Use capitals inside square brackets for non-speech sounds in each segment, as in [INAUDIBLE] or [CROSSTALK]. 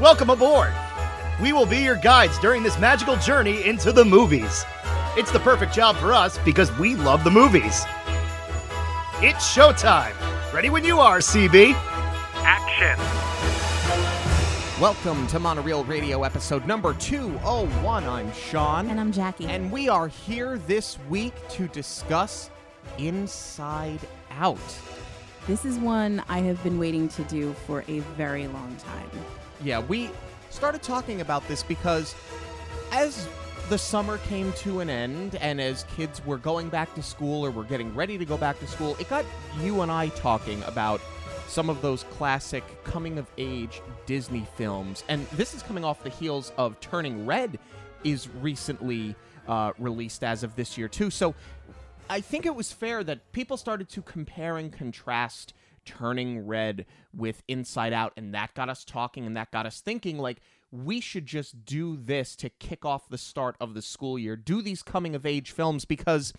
Welcome aboard! We will be your guides during this magical journey into the movies. It's the perfect job for us because we love the movies. It's showtime! Ready when you are, CB! Action! Welcome to Monorail Radio episode number 201. I'm Sean. And I'm Jackie. And we are here this week to discuss Inside Out. this is one I have been waiting to do for a very long time. Yeah, we started talking about this because as the summer came to an end and as kids were going back to school or were getting ready to go back to school, it got you and I talking about some of those classic coming of age Disney films. And this is coming off the heels of Turning Red is recently uh, released as of this year too. So I think it was fair that people started to compare and contrast Turning Red with Inside Out, and that got us talking and that got us thinking like we should just do this to kick off the start of the school year. Do these coming of age films because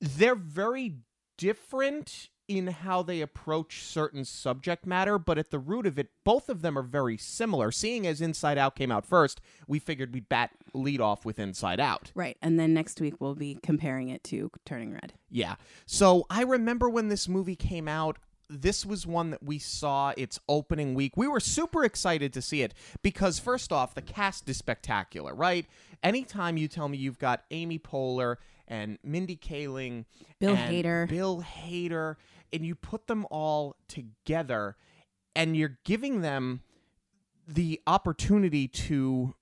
they're very different in how they approach certain subject matter, but at the root of it, both of them are very similar. Seeing as Inside Out came out first, we figured we'd bat lead off with Inside Out. Right. And then next week we'll be comparing it to Turning Red. Yeah. So I remember when this movie came out, this was one that we saw its opening week. We were super excited to see it because, first off, the cast is spectacular, right? Anytime you tell me you've got Amy Poehler and Mindy Kaling, Bill and Hader. Bill Hader, and you put them all together and you're giving them the opportunity to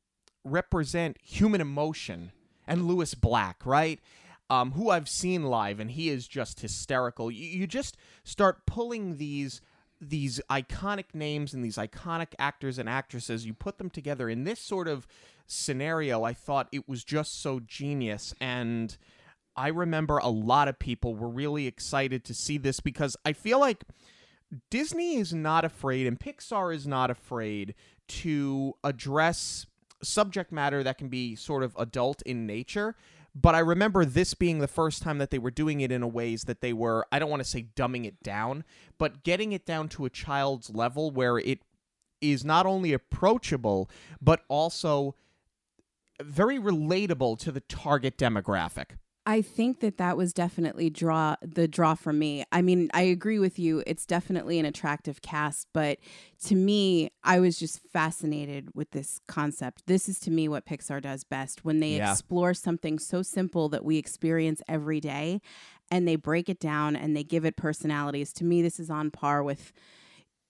represent human emotion and Lewis Black, right? Um, who I've seen live, and he is just hysterical. You, you just start pulling these these iconic names and these iconic actors and actresses. You put them together in this sort of scenario. I thought it was just so genius, and I remember a lot of people were really excited to see this because I feel like Disney is not afraid and Pixar is not afraid to address subject matter that can be sort of adult in nature. But I remember this being the first time that they were doing it in a ways that they were, I don't want to say dumbing it down, but getting it down to a child's level where it is not only approachable, but also very relatable to the target demographic. I think that that was definitely draw the draw for me. I mean, I agree with you. It's definitely an attractive cast, but to me, I was just fascinated with this concept. This is to me what Pixar does best when they Yeah. explore something so simple that we experience every day and they break it down and they give it personalities. To me, this is on par with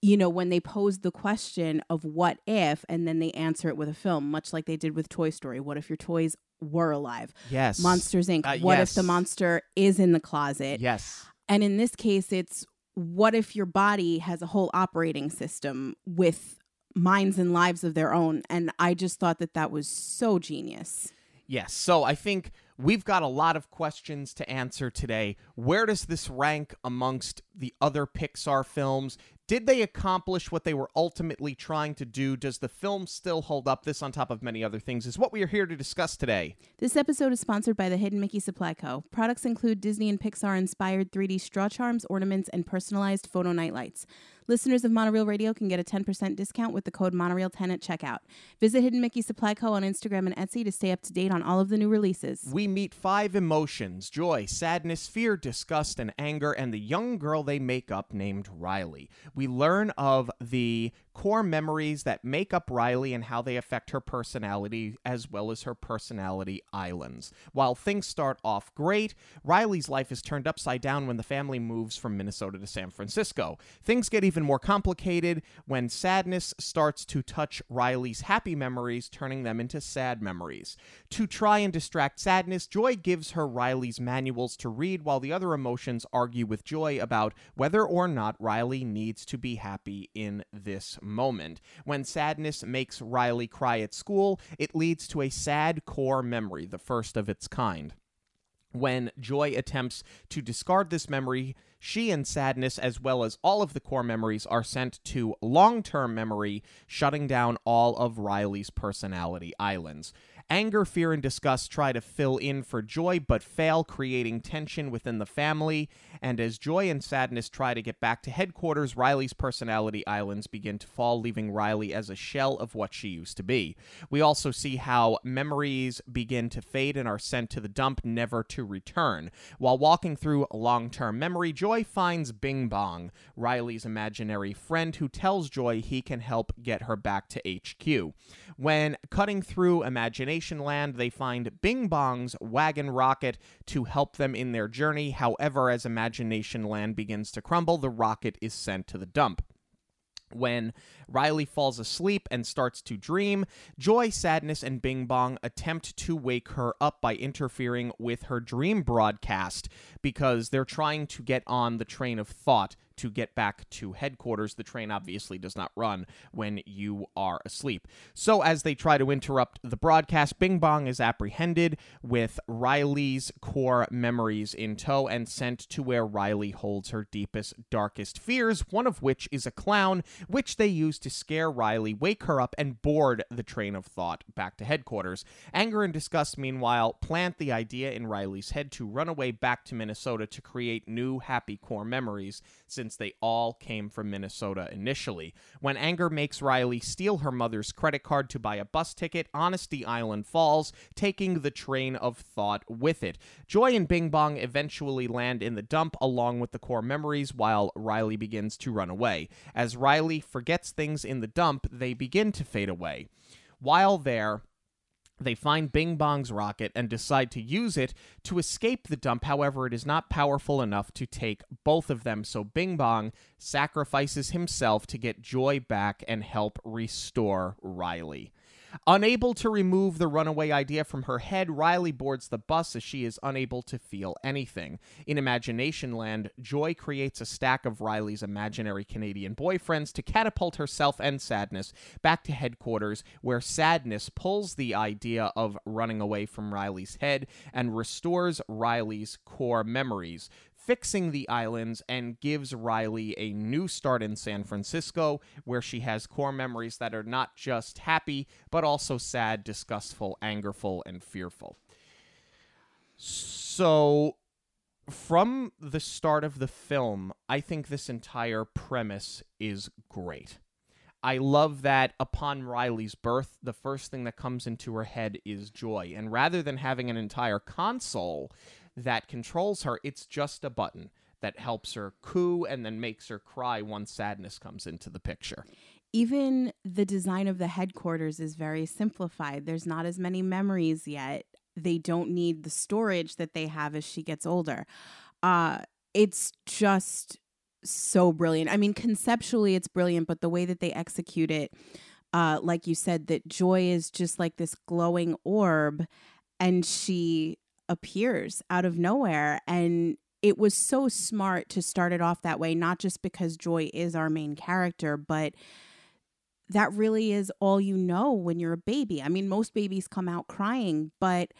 you know, when they pose the question of what if, and then they answer it with a film, much like they did with Toy Story. What if your toys were alive? Yes. Monsters Inc. Uh, what if the monster is in the closet? Yes. And in this case, it's what if your body has a whole operating system with minds and lives of their own? And I just thought that that was so genius. Yes. So I think we've got a lot of questions to answer today. Where does this rank amongst the other Pixar films? Did they accomplish what they were ultimately trying to do? Does the film still hold up? This, on top of many other things, is what we are here to discuss today. This episode is sponsored by the Hidden Mickey Supply Co. Products include Disney and Pixar inspired 3D straw charms, ornaments, and personalized photo night lights. Listeners of Monorail Radio can get a 10% discount with the code Monorail10 at checkout. Visit Hidden Mickey Supply Co. on Instagram and Etsy to stay up to date on all of the new releases. We meet five emotions joy, sadness, fear, disgust, and anger, and the young girl they make up named Riley. We learn of the core memories that make up Riley and how they affect her personality, as well as her personality islands. While things start off great, Riley's life is turned upside down when the family moves from Minnesota to San Francisco. Things get even more complicated when sadness starts to touch Riley's happy memories, turning them into sad memories. To try and distract sadness, Joy gives her Riley's manuals to read while the other emotions argue with Joy about whether or not Riley needs to be happy in this moment. When sadness makes Riley cry at school, it leads to a sad core memory, the first of its kind. When Joy attempts to discard this memory, she and Sadness, as well as all of the core memories, are sent to long term memory, shutting down all of Riley's personality islands. Anger, fear, and disgust try to fill in for Joy, but fail, creating tension within the family. And as Joy and Sadness try to get back to headquarters, Riley's personality islands begin to fall, leaving Riley as a shell of what she used to be. We also see how memories begin to fade and are sent to the dump, never to return. While walking through long term memory, Joy finds Bing Bong, Riley's imaginary friend, who tells Joy he can help get her back to HQ. When cutting through Imagination Land, they find Bing Bong's wagon rocket to help them in their journey. However, as Imagination Land begins to crumble, the rocket is sent to the dump. When Riley falls asleep and starts to dream, Joy, Sadness, and Bing Bong attempt to wake her up by interfering with her dream broadcast because they're trying to get on the train of thought to get back to headquarters. The train obviously does not run when you are asleep. So, as they try to interrupt the broadcast, Bing Bong is apprehended with Riley's core memories in tow and sent to where Riley holds her deepest, darkest fears, one of which is a clown, which they use to scare Riley, wake her up, and board the train of thought back to headquarters. Anger and disgust, meanwhile, plant the idea in Riley's head to run away back to Minnesota to create new happy core memories, since they all came from Minnesota initially. When anger makes Riley steal her mother's credit card to buy a bus ticket, Honesty Island falls, taking the train of thought with it. Joy and Bing Bong eventually land in the dump along with the core memories while Riley begins to run away. As Riley forgets things in the dump, they begin to fade away. While there, they find Bing Bong's rocket and decide to use it to escape the dump. However, it is not powerful enough to take both of them, so Bing Bong sacrifices himself to get Joy back and help restore Riley. Unable to remove the runaway idea from her head, Riley boards the bus as she is unable to feel anything. In Imagination Land, Joy creates a stack of Riley's imaginary Canadian boyfriends to catapult herself and Sadness back to headquarters, where Sadness pulls the idea of running away from Riley's head and restores Riley's core memories fixing the islands and gives Riley a new start in San Francisco, where she has core memories that are not just happy, but also sad, disgustful, angerful, and fearful. So, from the start of the film, I think this entire premise is great. I love that upon Riley's birth, the first thing that comes into her head is joy. And rather than having an entire console that controls her. It's just a button that helps her coo and then makes her cry once sadness comes into the picture. Even the design of the headquarters is very simplified. There's not as many memories yet. They don't need the storage that they have as she gets older. Uh, it's just so brilliant. I mean, conceptually, it's brilliant, but the way that they execute it, uh, like you said, that Joy is just like this glowing orb, and she appears out of nowhere and it was so smart to start it off that way not just because joy is our main character but that really is all you know when you're a baby. I mean most babies come out crying but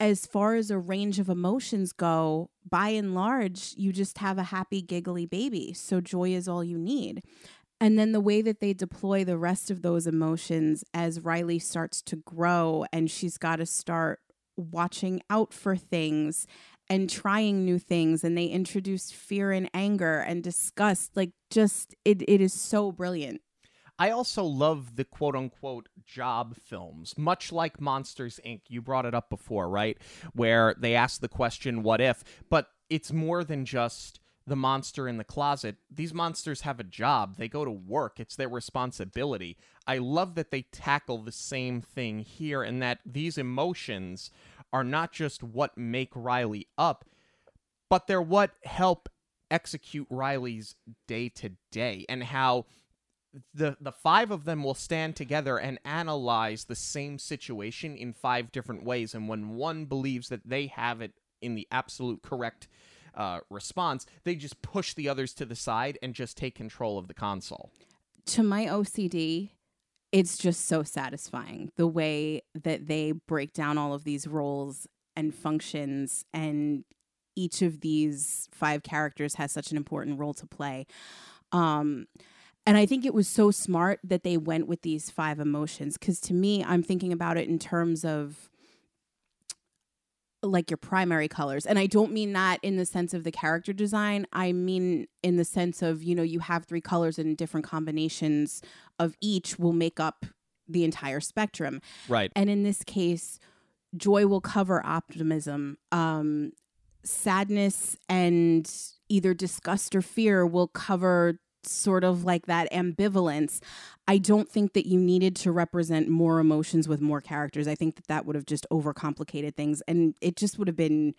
as far as a range of emotions go by and large you just have a happy giggly baby so joy is all you need. And then the way that they deploy the rest of those emotions as Riley starts to grow and she's got to start watching out for things and trying new things and they introduced fear and anger and disgust like just it, it is so brilliant I also love the quote unquote job films, much like Monsters Inc. You brought it up before, right? Where they ask the question, what if? But it's more than just the monster in the closet. These monsters have a job, they go to work, it's their responsibility. I love that they tackle the same thing here and that these emotions are not just what make Riley up, but they're what help execute Riley's day to day and how the the five of them will stand together and analyze the same situation in five different ways and when one believes that they have it in the absolute correct uh, response they just push the others to the side and just take control of the console. To my ocd it's just so satisfying the way that they break down all of these roles and functions and each of these five characters has such an important role to play. Um and i think it was so smart that they went with these five emotions cuz to me i'm thinking about it in terms of like your primary colors. And I don't mean that in the sense of the character design. I mean in the sense of, you know, you have three colors and different combinations of each will make up the entire spectrum. Right. And in this case, joy will cover optimism. Um, sadness and either disgust or fear will cover sort of like that ambivalence. I don't think that you needed to represent more emotions with more characters. I think that that would have just overcomplicated things and it just would have been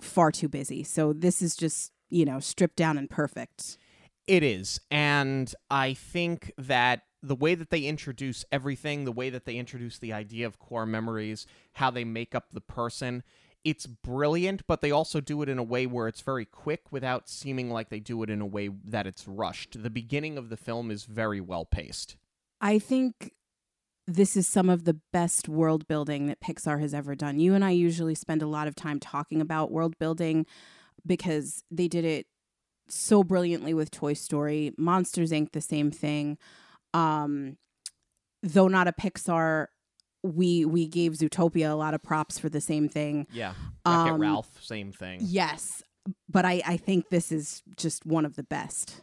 far too busy. So this is just, you know, stripped down and perfect. It is. And I think that the way that they introduce everything, the way that they introduce the idea of core memories, how they make up the person, it's brilliant, but they also do it in a way where it's very quick without seeming like they do it in a way that it's rushed. The beginning of the film is very well paced. I think this is some of the best world building that Pixar has ever done. You and I usually spend a lot of time talking about world building because they did it so brilliantly with Toy Story, Monsters Inc. the same thing. Um, though not a Pixar, we we gave Zootopia a lot of props for the same thing. Yeah. Wreck-It Um, Ralph, same thing. Yes, but I I think this is just one of the best.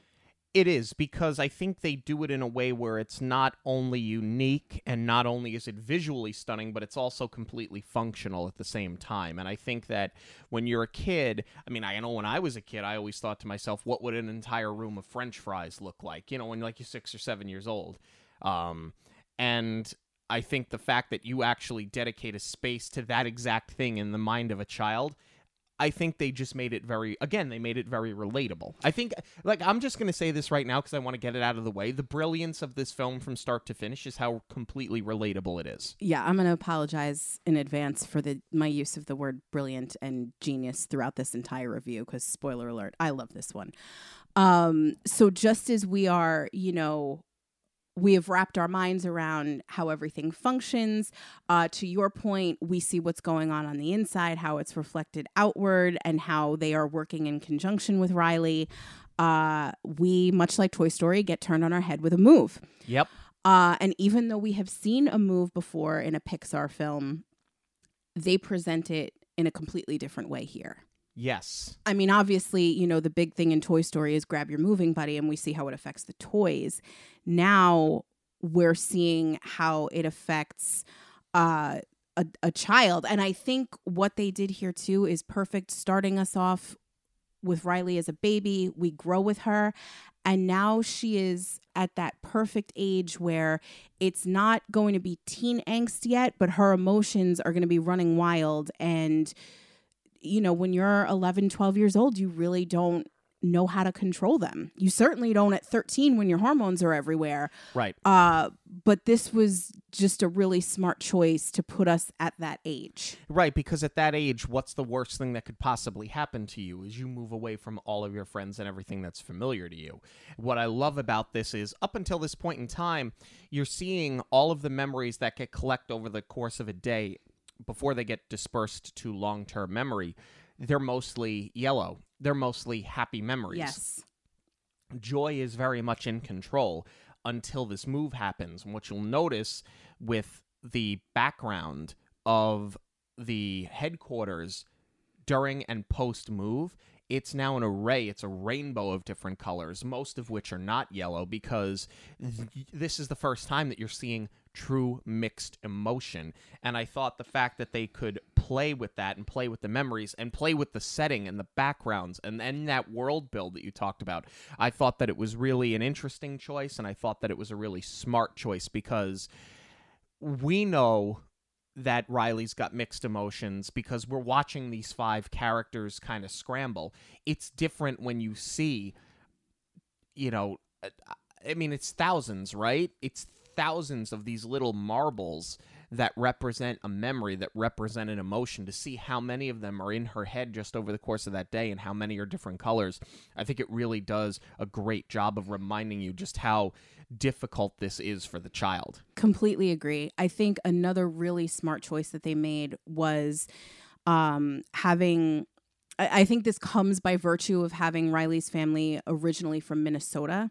It is because I think they do it in a way where it's not only unique and not only is it visually stunning, but it's also completely functional at the same time. And I think that when you're a kid, I mean, I know when I was a kid, I always thought to myself, what would an entire room of French fries look like? You know, when like you're six or seven years old. Um, and I think the fact that you actually dedicate a space to that exact thing in the mind of a child. I think they just made it very again they made it very relatable. I think like I'm just going to say this right now cuz I want to get it out of the way. The brilliance of this film from start to finish is how completely relatable it is. Yeah, I'm going to apologize in advance for the my use of the word brilliant and genius throughout this entire review because spoiler alert, I love this one. Um so just as we are, you know, we have wrapped our minds around how everything functions. Uh, to your point, we see what's going on on the inside, how it's reflected outward, and how they are working in conjunction with Riley. Uh, we, much like Toy Story, get turned on our head with a move. Yep. Uh, and even though we have seen a move before in a Pixar film, they present it in a completely different way here. Yes. I mean, obviously, you know, the big thing in Toy Story is grab your moving buddy, and we see how it affects the toys. Now we're seeing how it affects uh, a, a child. And I think what they did here too is perfect, starting us off with Riley as a baby. We grow with her. And now she is at that perfect age where it's not going to be teen angst yet, but her emotions are going to be running wild. And, you know, when you're 11, 12 years old, you really don't know how to control them. You certainly don't at 13 when your hormones are everywhere. Right. Uh, but this was just a really smart choice to put us at that age. Right, because at that age, what's the worst thing that could possibly happen to you is you move away from all of your friends and everything that's familiar to you. What I love about this is up until this point in time, you're seeing all of the memories that get collect over the course of a day before they get dispersed to long-term memory. They're mostly yellow. They're mostly happy memories. Yes. Joy is very much in control until this move happens. And what you'll notice with the background of the headquarters during and post move, it's now an array. It's a rainbow of different colors, most of which are not yellow, because th- this is the first time that you're seeing true mixed emotion. And I thought the fact that they could play with that and play with the memories and play with the setting and the backgrounds and then that world build that you talked about, I thought that it was really an interesting choice. And I thought that it was a really smart choice because we know that Riley's got mixed emotions because we're watching these five characters kind of scramble. It's different when you see, you know, uh, I mean, it's thousands, right? It's thousands of these little marbles that represent a memory, that represent an emotion, to see how many of them are in her head just over the course of that day and how many are different colors. I think it really does a great job of reminding you just how difficult this is for the child. Completely agree. I think another really smart choice that they made was um, having. I I think this comes by virtue of having Riley's family originally from Minnesota.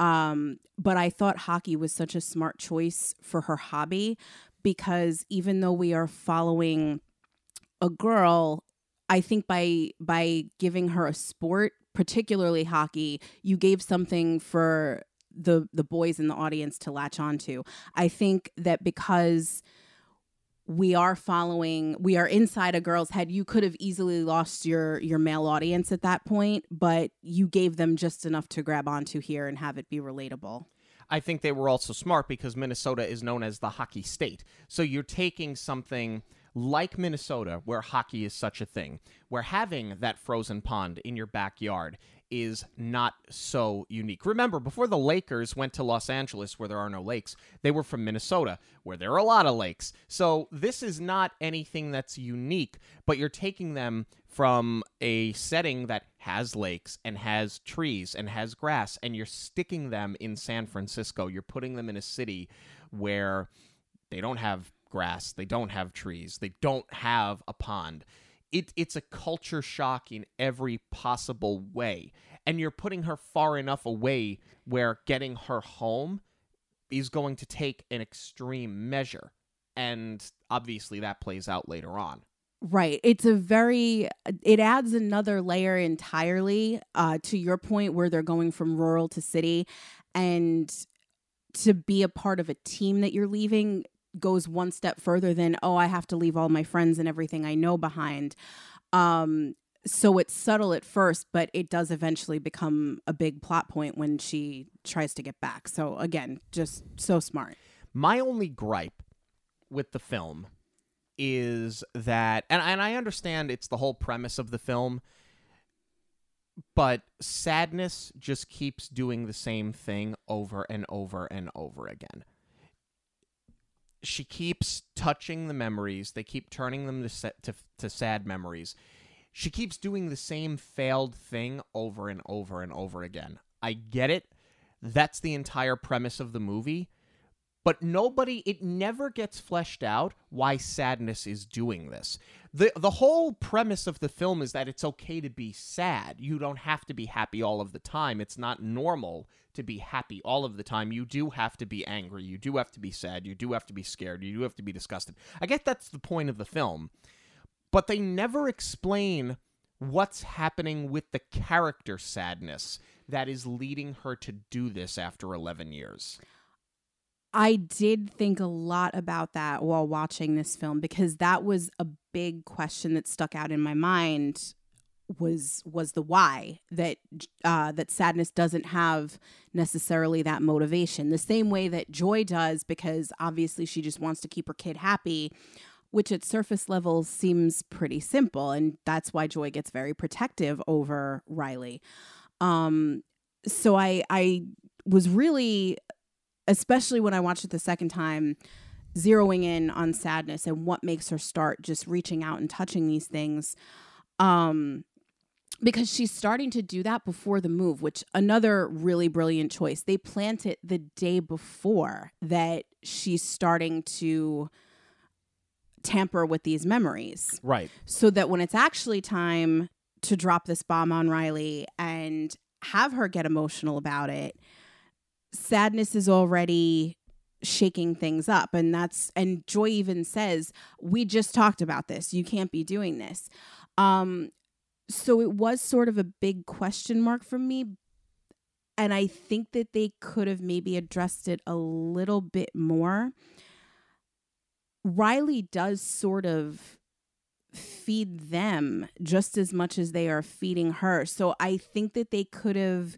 Um, but I thought hockey was such a smart choice for her hobby because even though we are following a girl, I think by by giving her a sport, particularly hockey, you gave something for the the boys in the audience to latch onto. I think that because we are following we are inside a girl's head you could have easily lost your your male audience at that point but you gave them just enough to grab onto here and have it be relatable I think they were also smart because Minnesota is known as the hockey state. So you're taking something like Minnesota, where hockey is such a thing, where having that frozen pond in your backyard is not so unique. Remember, before the Lakers went to Los Angeles, where there are no lakes, they were from Minnesota, where there are a lot of lakes. So this is not anything that's unique, but you're taking them from a setting that has lakes and has trees and has grass, and you're sticking them in San Francisco. You're putting them in a city where they don't have grass, they don't have trees, they don't have a pond. It, it's a culture shock in every possible way. And you're putting her far enough away where getting her home is going to take an extreme measure. And obviously, that plays out later on. Right. It's a very, it adds another layer entirely uh, to your point where they're going from rural to city. And to be a part of a team that you're leaving goes one step further than, oh, I have to leave all my friends and everything I know behind. Um, so it's subtle at first, but it does eventually become a big plot point when she tries to get back. So again, just so smart. My only gripe with the film is that and, and I understand it's the whole premise of the film, but sadness just keeps doing the same thing over and over and over again. She keeps touching the memories. They keep turning them to, to, to sad memories. She keeps doing the same failed thing over and over and over again. I get it. That's the entire premise of the movie but nobody it never gets fleshed out why sadness is doing this. The the whole premise of the film is that it's okay to be sad. You don't have to be happy all of the time. It's not normal to be happy all of the time. You do have to be angry. You do have to be sad. You do have to be scared. You do have to be disgusted. I get that's the point of the film but they never explain what's happening with the character sadness that is leading her to do this after 11 years I did think a lot about that while watching this film because that was a big question that stuck out in my mind was was the why that uh, that sadness doesn't have necessarily that motivation. The same way that joy does because obviously she just wants to keep her kid happy which at surface level seems pretty simple and that's why joy gets very protective over riley. Um so i i was really especially when I watched it the second time, zeroing in on sadness and what makes her start just reaching out and touching these things. Um, because she's starting to do that before the move, which another really brilliant choice. They plant it the day before that she's starting to tamper with these memories. Right. So that when it's actually time to drop this bomb on Riley and have her get emotional about it, sadness is already shaking things up. And that's and joy even says we just talked about this. You can't be doing this. Um so it was sort of a big question mark for me. And i think that they could have maybe addressed it a little bit more. Riley does sort of feed them just as much as they are feeding her. So i think that they could have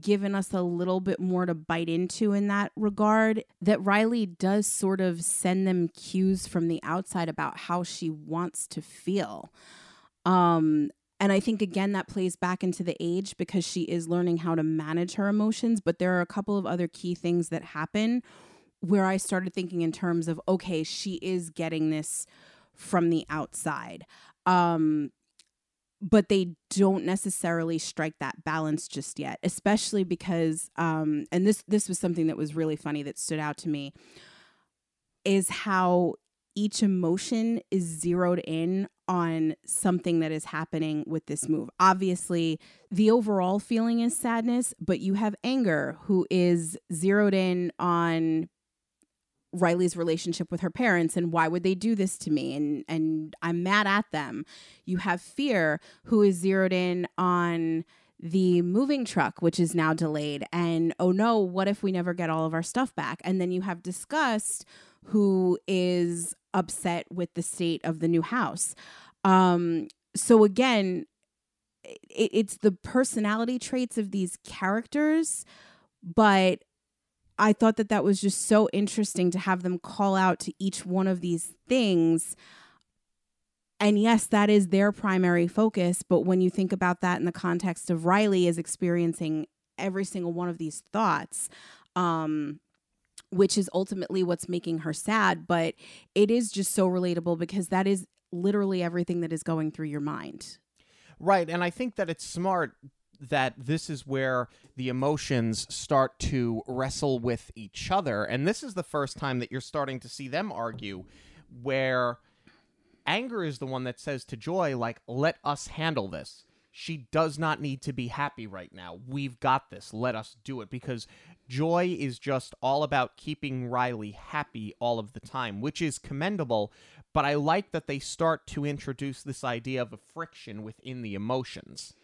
given us a little bit more to bite into in that regard. That Riley does sort of send them cues from the outside about how she wants to feel. Um, and I think again that plays back into the age because she is learning how to manage her emotions. But there are a couple of other key things that happen where I started thinking in terms of okay, she is getting this from the outside. Um, but they don't necessarily strike that balance just yet especially because um and this this was something that was really funny that stood out to me is how each emotion is zeroed in on something that is happening with this move. Obviously, the overall feeling is sadness, but you have anger who is zeroed in on Riley's relationship with her parents and why would they do this to me and and I'm mad at them. You have Fear who is zeroed in on the moving truck which is now delayed and oh no, what if we never get all of our stuff back? And then you have Disgust who is upset with the state of the new house. Um so again, it, it's the personality traits of these characters, but I thought that that was just so interesting to have them call out to each one of these things. And yes, that is their primary focus. But when you think about that in the context of Riley is experiencing every single one of these thoughts, um, which is ultimately what's making her sad, but it is just so relatable because that is literally everything that is going through your mind. Right. And I think that it's smart that this is where the emotions start to wrestle with each other. And this is the first time that you're starting to see them argue where anger is the one that says to joy like let us handle this. She does not need to be happy right now. We've got this. Let us do it. Because joy is just all about keeping riley happy all of the time which is commendable but i like that they start to introduce this idea of a friction within the emotions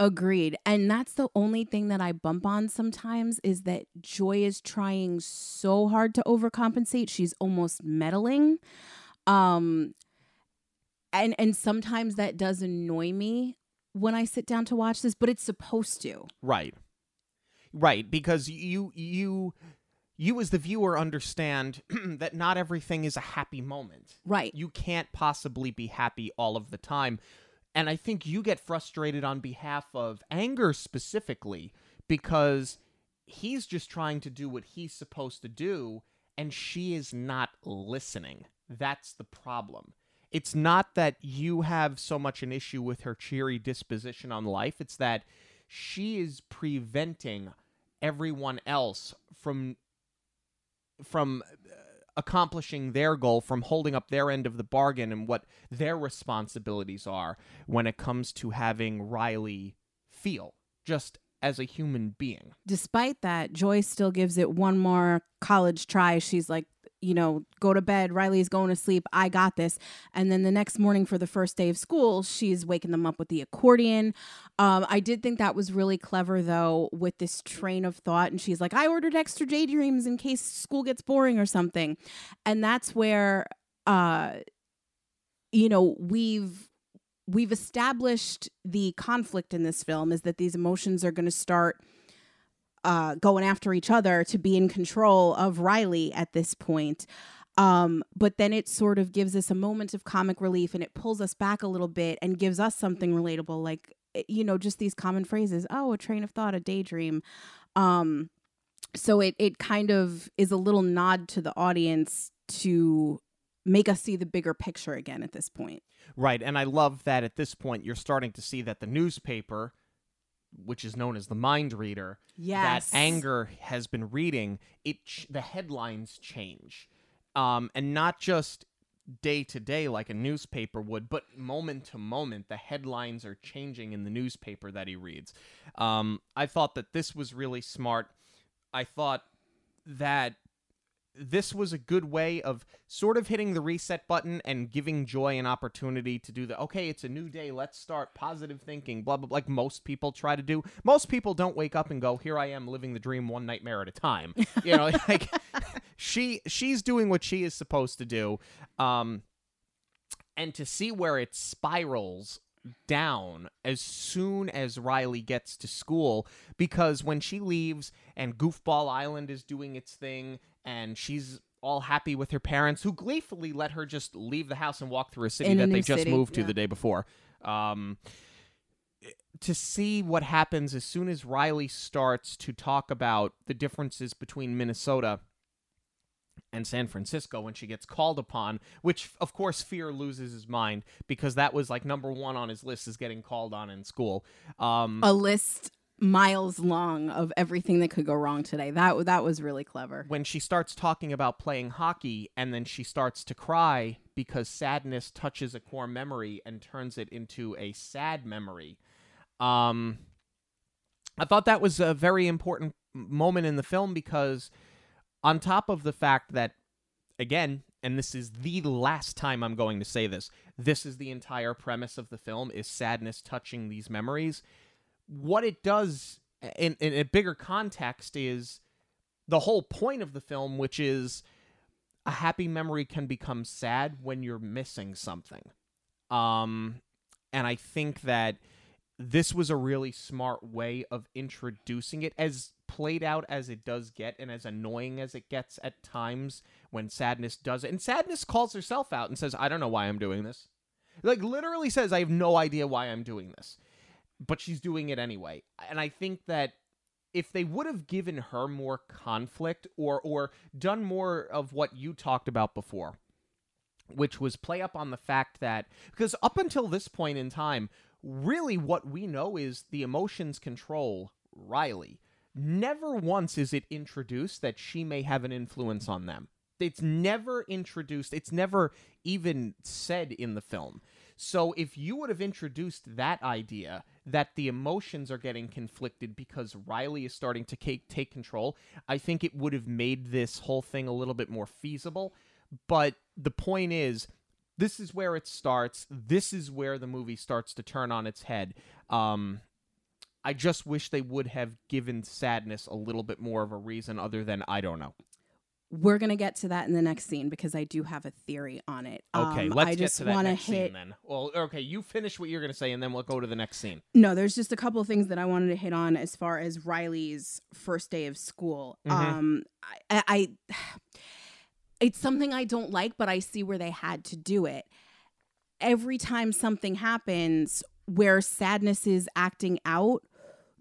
Agreed. And that's the only thing that I bump on sometimes is that Joy is trying so hard to overcompensate. She's almost meddling. Um and and sometimes that does annoy me when I sit down to watch this, but it's supposed to. Right. Right, because you you you as the viewer understand [CLEARS THROAT] that not everything is a happy moment. Right. You can't possibly be happy all of the time. And I think you get frustrated on behalf of anger specifically because he's just trying to do what he's supposed to do and she is not listening. That's the problem. It's not that you have so much an issue with her cheery disposition on life, it's that she is preventing everyone else from from accomplishing their goal from holding up their end of the bargain and what their responsibilities are when it comes to having Riley feel just as a human being. Despite that, Joy still gives it one more college try. She's like, you know, go to bed. Riley's going to sleep. I got this. And then the next morning for the first day of school, she's waking them up with the accordion. Um, I did think that was really clever, though, with this train of thought. And she's like, I ordered extra daydreams in case school gets boring or something. And that's where, uh, you know, we've we've established the conflict in this film is that these emotions are going to start uh, going after each other to be in control of Riley at this point. Um, but then it sort of gives us a moment of comic relief and it pulls us back a little bit and gives us something relatable, like, eh, you know, just these common phrases. Oh, a train of thought, a daydream. Um, so it, it kind of is a little nod to the audience to make us see the bigger picture again at this point. Right. And I love that at this point you're starting to see that the newspaper which is known as the mind reader yes. that anger has been reading it ch- the headlines change. Um, and not just day to day like a newspaper would but moment to moment the headlines are changing in the newspaper that he reads. Um, i thought that this was really smart. I thought that this was a good way of sort of hitting the reset button and giving Joy an opportunity to do the okay, it's a new day, let's start positive thinking, blah blah, blah like most people try to do. Most people don't wake up and go, "Here I am living the dream one nightmare at a time." [LAUGHS] You know, [LAUGHS] like she she's doing what she is supposed to do. Um and to see where it spirals down as soon as Riley gets to school because when she leaves and Goofball Island is doing its thing and she's all happy with her parents who gleefully let her just leave the house and walk through a city In that new they just city, moved to yeah. the day before. Um, to see what happens as soon as Riley starts to talk about the differences between Minnesota and San Francisco when she gets called upon, which of course Fear loses his mind because that was like number one on his list is getting called on in school. Um, A list miles long of everything that could go wrong today. That that was really clever. when she starts talking about playing hockey and then she starts to cry because sadness touches a core memory and turns it into a sad memory. Um, I thought that was a very important moment in the film because, on top of the fact that again, and this is the last time I'm going to say this. This is the entire premise of the film is sadness touching these memories. What it does in, in a bigger context is the whole point of the film, which is a happy memory can become sad when you're missing something. Um, and I think that this was a really smart way of introducing it as played out as it does get and as annoying as it gets at times when sadness does it. And sadness calls herself out and says i don't know why i'm doing this. Like literally says i have no idea why i'm doing this but she's doing it anyway and i think that if they would have given her more conflict or or done more of what you talked about before which was play up on the fact that because up until this point in time really what we know is the emotions control Riley. Never once is it introduced that she may have an influence on them. It's never introduced, it's never even said in the film. So if you would have introduced that idea that the emotions are getting conflicted because Riley is starting to take, control, I think it would have made this whole thing a little bit more feasible. But the point is, this is where it starts. This is where the movie starts to turn on its head. Um, I just wish they would have given sadness a little bit more of a reason other than I don't know. We're gonna get to that in the next scene because I do have a theory on it. Okay, Um, let's I get just to that next hit. scene then. Well, okay, you finish what you're going to say, and then we'll go to the next scene. No, there's just a couple of things that I wanted to hit on as far as Riley's first day of school. Mhm. Um, I, I, [SIGHS] it's something I don't like, but I see where they had to do it. Every time something happens where sadness is acting out,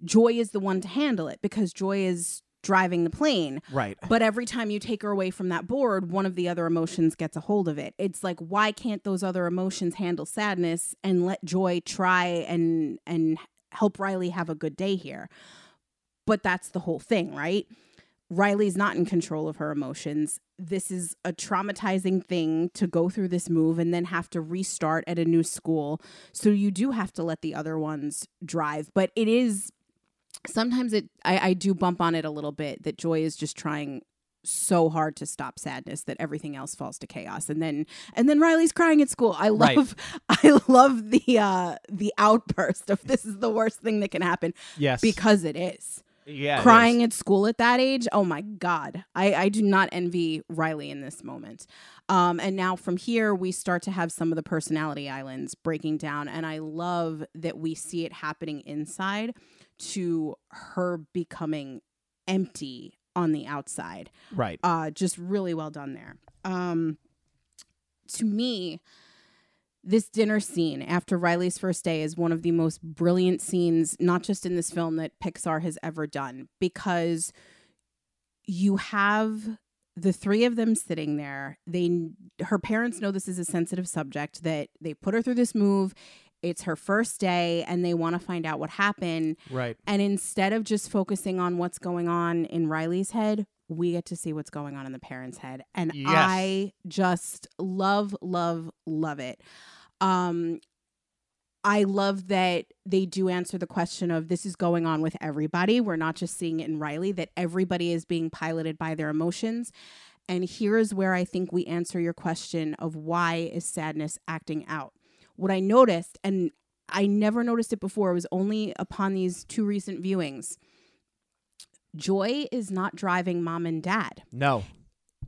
Joy is the one to handle it because Joy is driving the plane. Right. But every time you take her away from that board, one of the other emotions gets a hold of it. It's like why can't those other emotions handle sadness and let joy try and and help Riley have a good day here? But that's the whole thing, right? Riley's not in control of her emotions. This is a traumatizing thing to go through this move and then have to restart at a new school. So you do have to let the other ones drive. But it is sometimes it I, I do bump on it a little bit that joy is just trying so hard to stop sadness that everything else falls to chaos. And then and then riley's crying at school. I Right. love [LAUGHS] i love the uh the outburst of this is the worst thing that can happen Yes. because it is. Yeah, crying is. at school at that age? Oh my god. I i do not envy riley in this moment. Um and now from here we start to have some of the personality islands breaking down. And i love that we see it happening inside to her becoming empty on the outside. Right. uh just really well done there. Um to me this dinner scene after Riley's first day is one of the most brilliant scenes not just in this film that Pixar has ever done because you have the three of them sitting there. They her parents know this is a sensitive subject that they put her through this move it's her first day and they want to find out what happened Right. and instead of just focusing on what's going on in Riley's head, we get to see what's going on in the parents' head. And Yes. I just love, love, love it. Um, I love that they do answer the question of this is going on with everybody. We're not just seeing it in Riley, that everybody is being piloted by their emotions. And here is where I think we answer your question of why is sadness acting out. What I noticed, and I never noticed it before, it was only upon these two recent viewings. Joy is not driving mom and dad. No.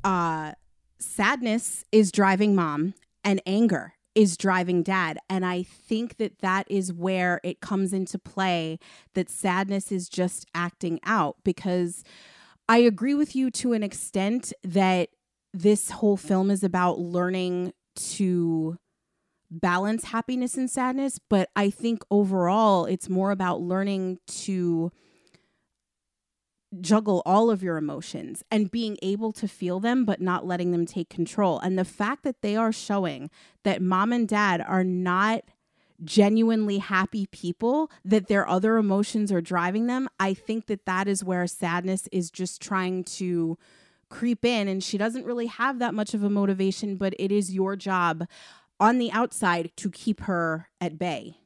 Uh, sadness is driving mom, and anger is driving dad. And I think that that is where it comes into play that sadness is just acting out because I agree with you to an extent that this whole film is about learning to balance happiness and sadness, but I think overall it's more about learning to juggle all of your emotions and being able to feel them but not letting them take control. And the fact that they are showing that mom and dad are not genuinely happy people that their other emotions are driving them, I think that that is where sadness is just trying to creep in and she doesn't really have that much of a motivation, but it is your job on the outside to keep her at bay.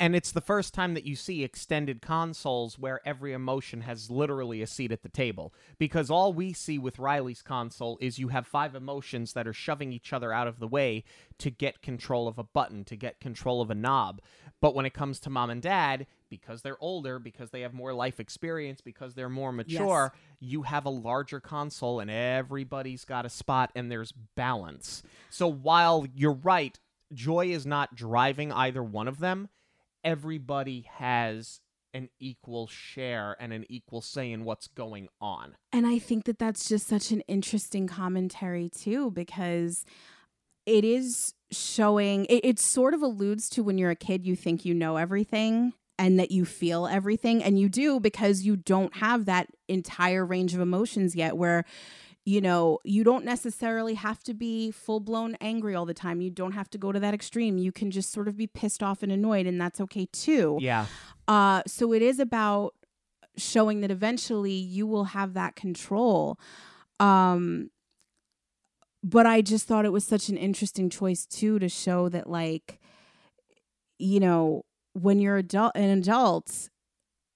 And it's the first time that you see extended consoles where every emotion has literally a seat at the table. Because all we see with Riley's console is you have five emotions that are shoving each other out of the way to get control of a button, to get control of a knob. But when it comes to mom and dad, because they're older, because they have more life experience, because they're more mature, you have a larger console and everybody's got a spot and there's balance. So while you're right, Joy is not driving either one of them, everybody has an equal share and an equal say in what's going on. And I think that that's just such an interesting commentary, too, because it is showing, it, it sort of alludes to when you're a kid, you think you know everything and that you feel everything. And you do because you don't have that entire range of emotions yet, where you know, you don't necessarily have to be full blown angry all the time. You don't have to go to that extreme. You can just sort of be pissed off and annoyed, and that's okay too. Yeah. Uh, so it is about showing that eventually you will have that control. Um, but I just thought it was such an interesting choice too to show that, like, you know, when you're adult an adult,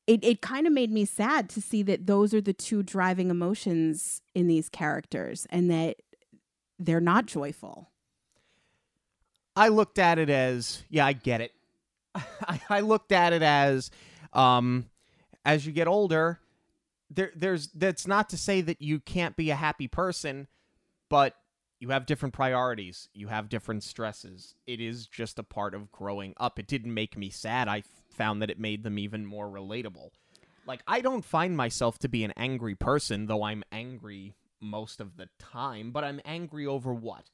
it, it kind of made me sad to see that those are the two driving emotions in these characters and that they're not joyful. I looked at it as, yeah, I get it. [LAUGHS] I, I looked at it as, um, as you get older, there, there's that's not to say that you can't be a happy person, but you have different priorities. You have different stresses. It is just a part of growing up. It didn't make me sad. I found that it made them even more relatable. Like I don't find myself to be an angry person, though I'm angry most of the time, but I'm angry over what?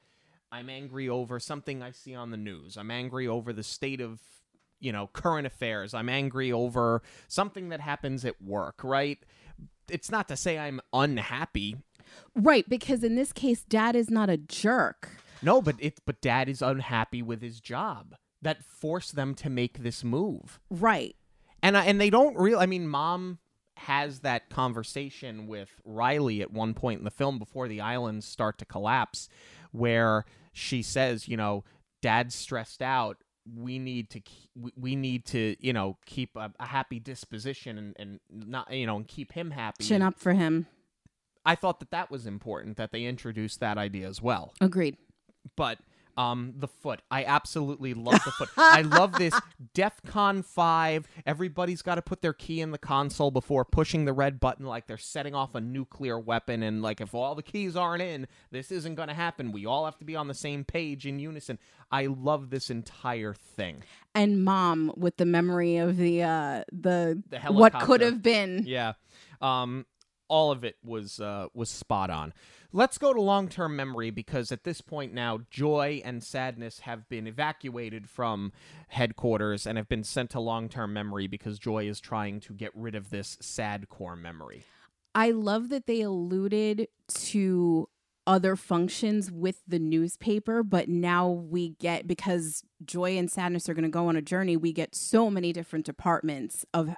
I'm angry over something I see on the news. I'm angry over the state of, you know, current affairs. I'm angry over something that happens at work, right? It's not to say I'm unhappy. Right, because in this case dad is not a jerk. No, but it but dad is unhappy with his job that forced them to make this move. Right. And I, and they don't really I mean mom has that conversation with Riley at one point in the film before the islands start to collapse where she says, you know, dad's stressed out. We need to we need to, you know, keep a, a happy disposition and, and not, you know, and keep him happy. Chin up for him. I thought that that was important that they introduced that idea as well. Agreed. But um, the foot. I absolutely love the foot. I love this [LAUGHS] DEFCON 5. Everybody's got to put their key in the console before pushing the red button like they're setting off a nuclear weapon. And, like, if all the keys aren't in, this isn't going to happen. We all have to be on the same page in unison. I love this entire thing. And mom with the memory of the, uh, the, The what could have been. Yeah. Um, all of it was uh, was spot on. Let's go to long term memory because at this point now, joy and sadness have been evacuated from headquarters and have been sent to long term memory because joy is trying to get rid of this sad core memory. I love that they alluded to other functions with the newspaper, but now we get because joy and sadness are going to go on a journey, we get so many different departments of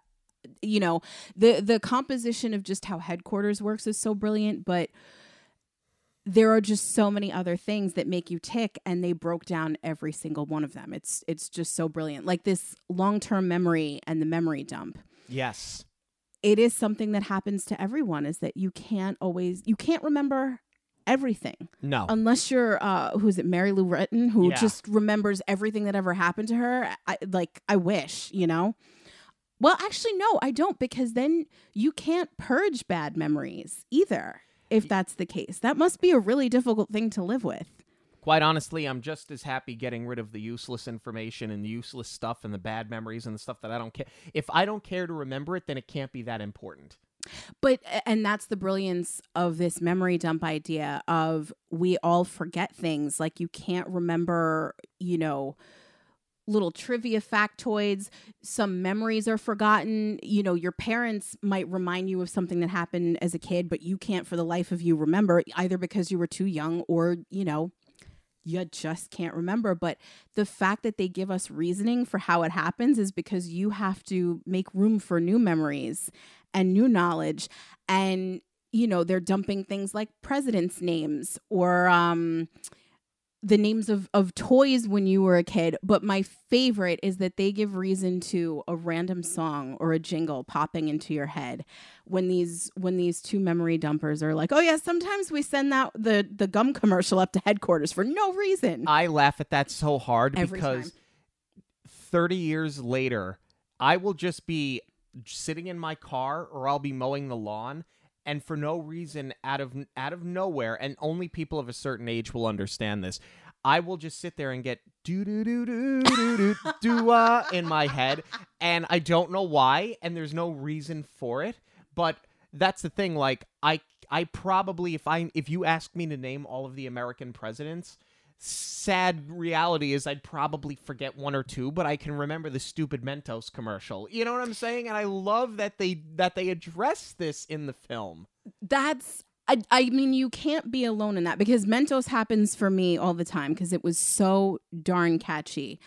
you know, the the composition of just how headquarters works is so brilliant, but there are just so many other things that make you tick and they broke down every single one of them. It's it's just so brilliant. Like this long-term memory and the memory dump Yes. it is something that happens to everyone is that you can't always you can't remember everything No. unless you're uh who is it mary lou retton who Yeah. just remembers everything that ever happened to her I, like i wish you know well actually no i don't because then you can't purge bad memories either if that's the case that must be a really difficult thing to live with Quite honestly, I'm just as happy getting rid of the useless information and the useless stuff and the bad memories and the stuff that I don't care. If I don't care to remember it, then it can't be that important. But and that's the brilliance of this memory dump idea of we all forget things like you can't remember, you know, little trivia factoids, some memories are forgotten, you know, your parents might remind you of something that happened as a kid but you can't for the life of you remember either because you were too young or, you know, you just can't remember. But the fact that they give us reasoning for how it happens is because you have to make room for new memories and new knowledge. And, you know, they're dumping things like presidents' names or, um, the names of, of toys when you were a kid, but my favorite is that they give reason to a random song or a jingle popping into your head when these when these two memory dumpers are like, oh yeah, sometimes we send that the the gum commercial up to headquarters for no reason. I laugh at that so hard Every because time. 30 years later, I will just be sitting in my car or I'll be mowing the lawn and for no reason out of out of nowhere and only people of a certain age will understand this. I will just sit there and get do do do do do do do in my head and I don't know why and there's no reason for it, but that's the thing like I I probably if I if you ask me to name all of the American presidents, sad reality is I'd probably forget one or two, but I can remember the stupid Mentos commercial. You know what I'm saying? And I love that they that they address this in the film. That's I, I mean you can't be alone in that because Mentos happens for me all the time because it was so darn catchy.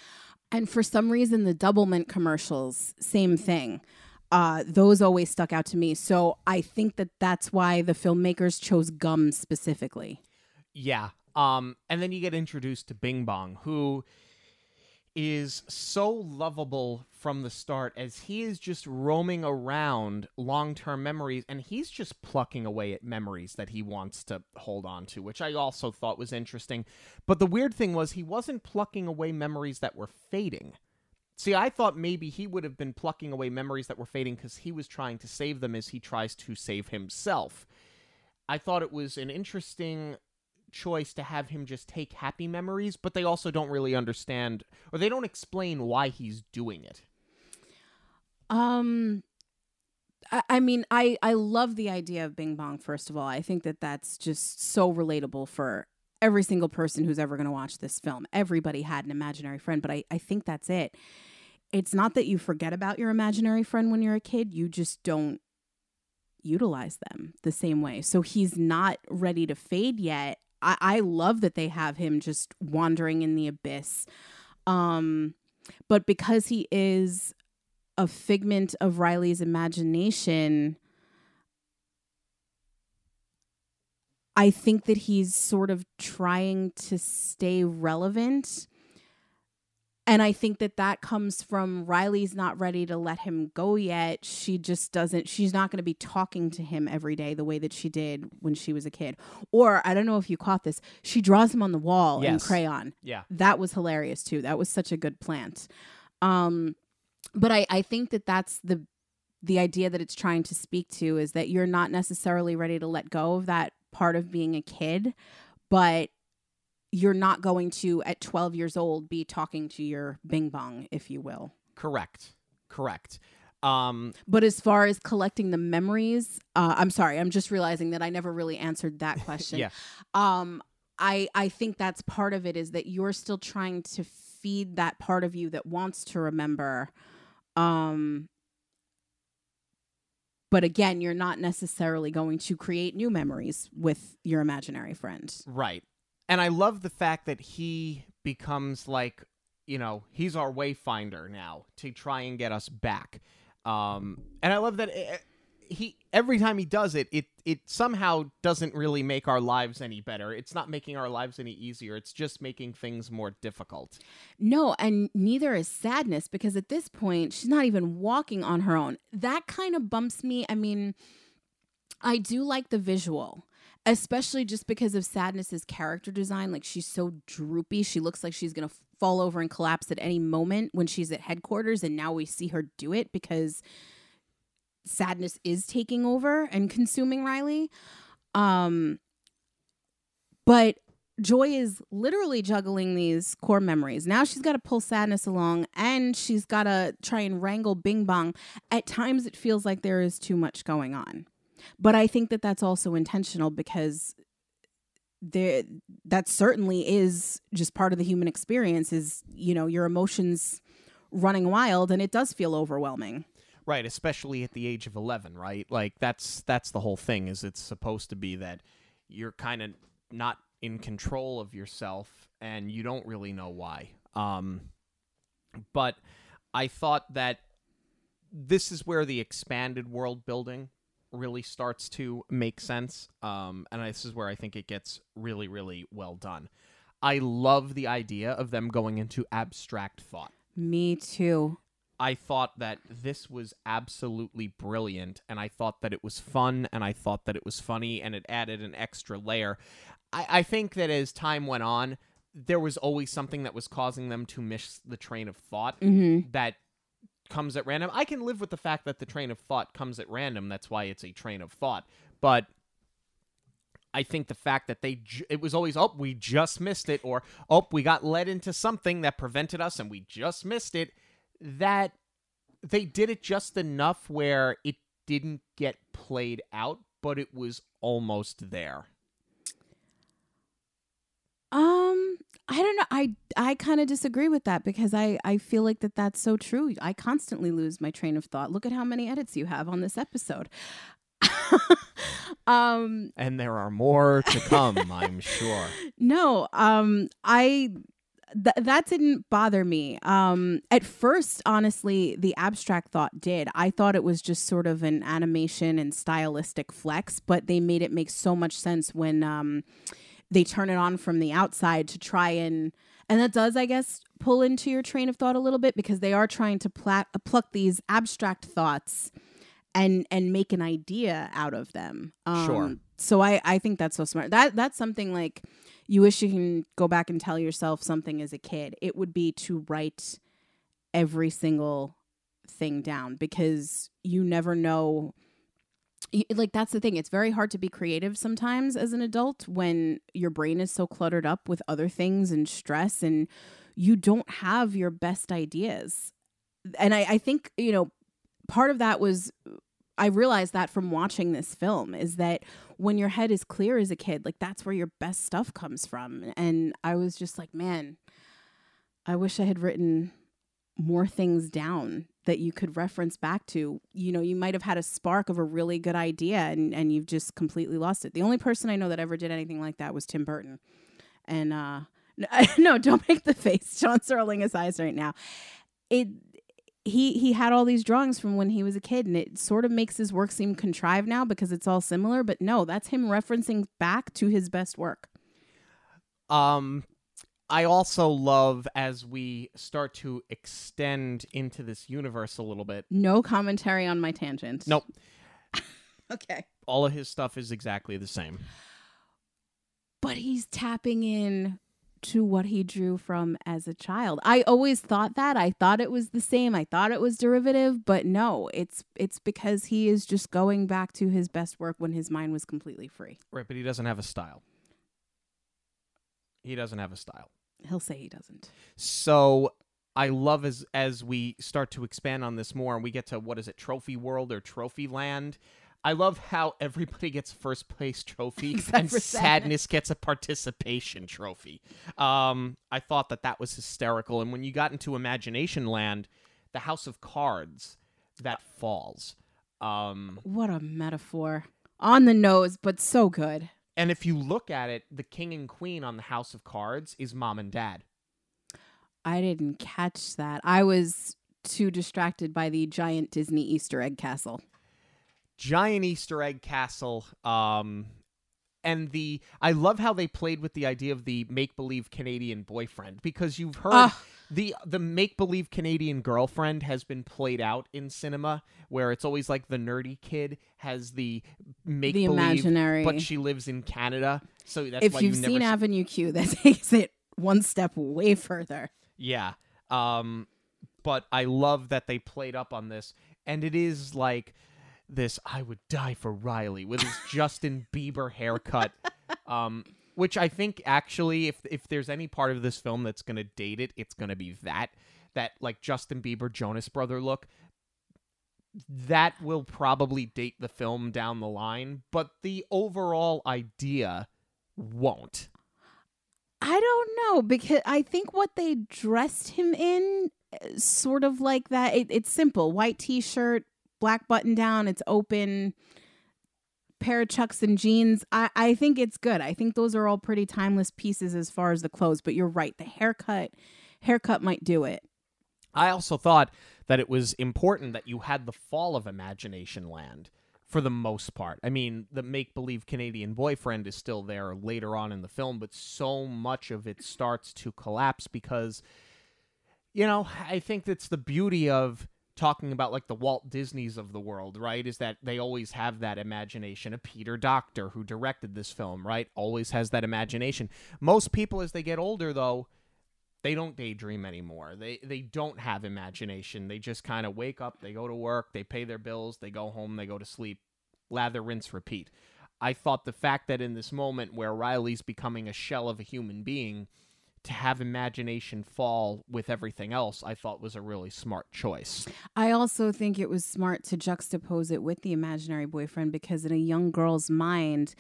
And for some reason the Doublemint commercials same thing. Uh, those always stuck out to me. So I think that that's why the filmmakers chose gum specifically. Yeah. Um, and then you get introduced to Bing Bong, who is so lovable from the start as he is just roaming around long-term memories and he's just plucking away at memories that he wants to hold on to which i also thought was interesting. But the weird thing was he wasn't plucking away memories that were fading. See i thought maybe he would have been plucking away memories that were fading because he was trying to save them as he tries to save himself. I thought it was an interesting choice to have him just take happy memories, but they also don't really understand or they don't explain why he's doing it. Um, I, I mean, I I love the idea of Bing Bong. First of all, I think that that's just so relatable for every single person who's ever going to watch this film. Everybody had an imaginary friend, but I I think that's it. It's not that you forget about your imaginary friend when you're a kid. You just don't utilize them the same way. So he's not ready to fade yet. I, I love that they have him just wandering in the abyss. Um, but because he is a figment of Riley's imagination, I think that he's sort of trying to stay relevant. And I think that that comes from Riley's not ready to let him go yet. She just doesn't, she's not going to be talking to him every day the way that she did when she was a kid. Or I don't know if you caught this, she draws him on the wall in crayon. Yeah. That was hilarious too. That was such a good plant. Um, but I, I think that that's the the idea that it's trying to speak to is that you're not necessarily ready to let go of that part of being a kid, but you're not going to at 12 years old be talking to your bing bong, if you will. Correct. Correct. Um But as far as collecting the memories, uh, I'm sorry, I'm just realizing that I never really answered that [LAUGHS] question. yeah. um i i think that's part of it is that you're still trying to feed that part of you that wants to remember um but again you're not necessarily going to create new memories with your imaginary friend Right. And I love the fact that he becomes like, you know, he's our wayfinder now to try and get us back. Um and I love that eh, he every time he does it, it it somehow doesn't really make our lives any better. It's not making our lives any easier. It's just making things more difficult. no and neither is sadness because at this point she's not even walking on her own that kind of bumps me i mean i do like the visual especially just because of sadness's character design like she's so droopy. She looks like she's gonna fall over and collapse at any moment when she's at headquarters and now we see her do it because sadness is taking over and consuming riley. Um but joy is literally juggling these core memories. Now she's got to pull sadness along and she's got to try and wrangle bing bong. At times it feels like there is too much going on but i think that that's also intentional because there that certainly is just part of the human experience is you know your emotions running wild and it does feel overwhelming Right, especially at the age of 11, right? Like that's that's the whole thing is it's supposed to be that you're kind of not in control of yourself and you don't really know why. Um but I thought that this is where the expanded world building really starts to make sense. Um and this is where I think it gets really really well done. I love the idea of them going into abstract thought. Me too. I thought that this was absolutely brilliant, and I thought that it was fun, and I thought that it was funny, and it added an extra layer. I, I think that as time went on, there was always something that was causing them to miss the train of thought Mm-hmm. that comes at random. I can live with the fact that the train of thought comes at random. That's why it's a train of thought. But I think the fact that they ju- it was always oh we just missed it or oh we got led into something that prevented us and we just missed it that they did it just enough where it didn't get played out but it was almost there. Um, I don't know. I I kind of disagree with that because I I feel like that that's so true. I constantly lose my train of thought. Look at how many edits you have on this episode. [LAUGHS] um And there are more to come, I'm sure. [LAUGHS] no, um I th- that didn't bother me. Um at first honestly, the abstract thought did. I thought it was just sort of an animation and stylistic flex, but they made it make so much sense when um they turn it on from the outside to try and and that does i guess pull into your train of thought a little bit because they are trying to pla- pluck these abstract thoughts and and make an idea out of them. Um, Sure. so i i think that's so smart. That that's something like you wish you can go back and tell yourself something as a kid. It would be to write every single thing down because you never know like that's the thing it's very hard to be creative sometimes as an adult when your brain is so cluttered up with other things and stress and you don't have your best ideas. And i, I think you know part of that was i realized that from watching this film is that when your head is clear as a kid like that's where your best stuff comes from. And i was just like man i wish i had written more things down that you could reference back to. You know, you might have had a spark of a really good idea and, and you've just completely lost it. The only person I know that ever did anything like that was Tim Burton. And uh [LAUGHS] no, don't make the face. John's rolling his eyes right now. It he he had all these drawings from when he was a kid and it sort of makes his work seem contrived now because it's all similar, but no, that's him referencing back to his best work. Um, I also love as we start to extend into this universe a little bit. No commentary on my tangent. Nope, [LAUGHS] Okay. all of his stuff is exactly the same. but he's tapping in to what he drew from as a child. I always thought that. I thought it was the same. I thought it was derivative, but no, it's it's because he is just going back to his best work when his mind was completely free. Right, but he doesn't have a style. He doesn't have a style. He'll say he doesn't. So I love as as we start to expand on this more and we get to what is it, Trophy World or Trophy Land. I love how everybody gets a first place trophy Except [LAUGHS] and Sadness Sadness. gets a participation trophy. Um, I thought that that was hysterical. And when you got into Imagination Land, the House of Cards that falls. Um, What a metaphor. On the nose, but so good. And if you look at it, the king and queen on the House of Cards is mom and dad. I didn't catch that. I was too distracted by the giant Disney Easter egg castle. giant Easter egg castle. Um, and the I love how they played with the idea of the make believe Canadian boyfriend because you've heard Ugh. the the make believe Canadian girlfriend has been played out in cinema where it's always like the nerdy kid has the make The believe, imaginary. but she lives in Canada, so that's if why you've you seen Avenue Q, [LAUGHS] that takes it one step way further. Yeah. Um but I love that they played up on this and it is like this I would die for Riley with his [LAUGHS] Justin Bieber haircut. Um which I think actually if if there's any part of this film that's going to date it, it's going to be that that like Justin Bieber Jonas brother look. That will probably date the film down the line, but the overall idea won't. I don't know because I think what they dressed him in, uh, sort of like that. It, it's simple: white T-shirt, black button down. It's open. Pair of chucks and jeans. I, I think it's good. I think those are all pretty timeless pieces as far as the clothes. But you're right. The haircut, haircut might do it. I also thought that it was important that you had the fall of Imagination Land, for the most part. I mean, the make believe Canadian boyfriend is still there later on in the film, but so much of it starts to collapse because, you know, I think that's the beauty of talking about like the Walt Disneys of the world, right? Is that they always have that imagination. A Peter Docter who directed this film, right? Always has that imagination. Most people as they get older though, they don't daydream anymore. They they don't have imagination. They just kind of wake up, they go to work, they pay their bills, they go home, they go to sleep, lather, rinse, repeat. I thought the fact that in this moment where Riley's becoming a shell of a human being, to have imagination fall with everything else, I thought was a really smart choice. I also think it was smart to juxtapose it with the imaginary boyfriend because in a young girl's mind,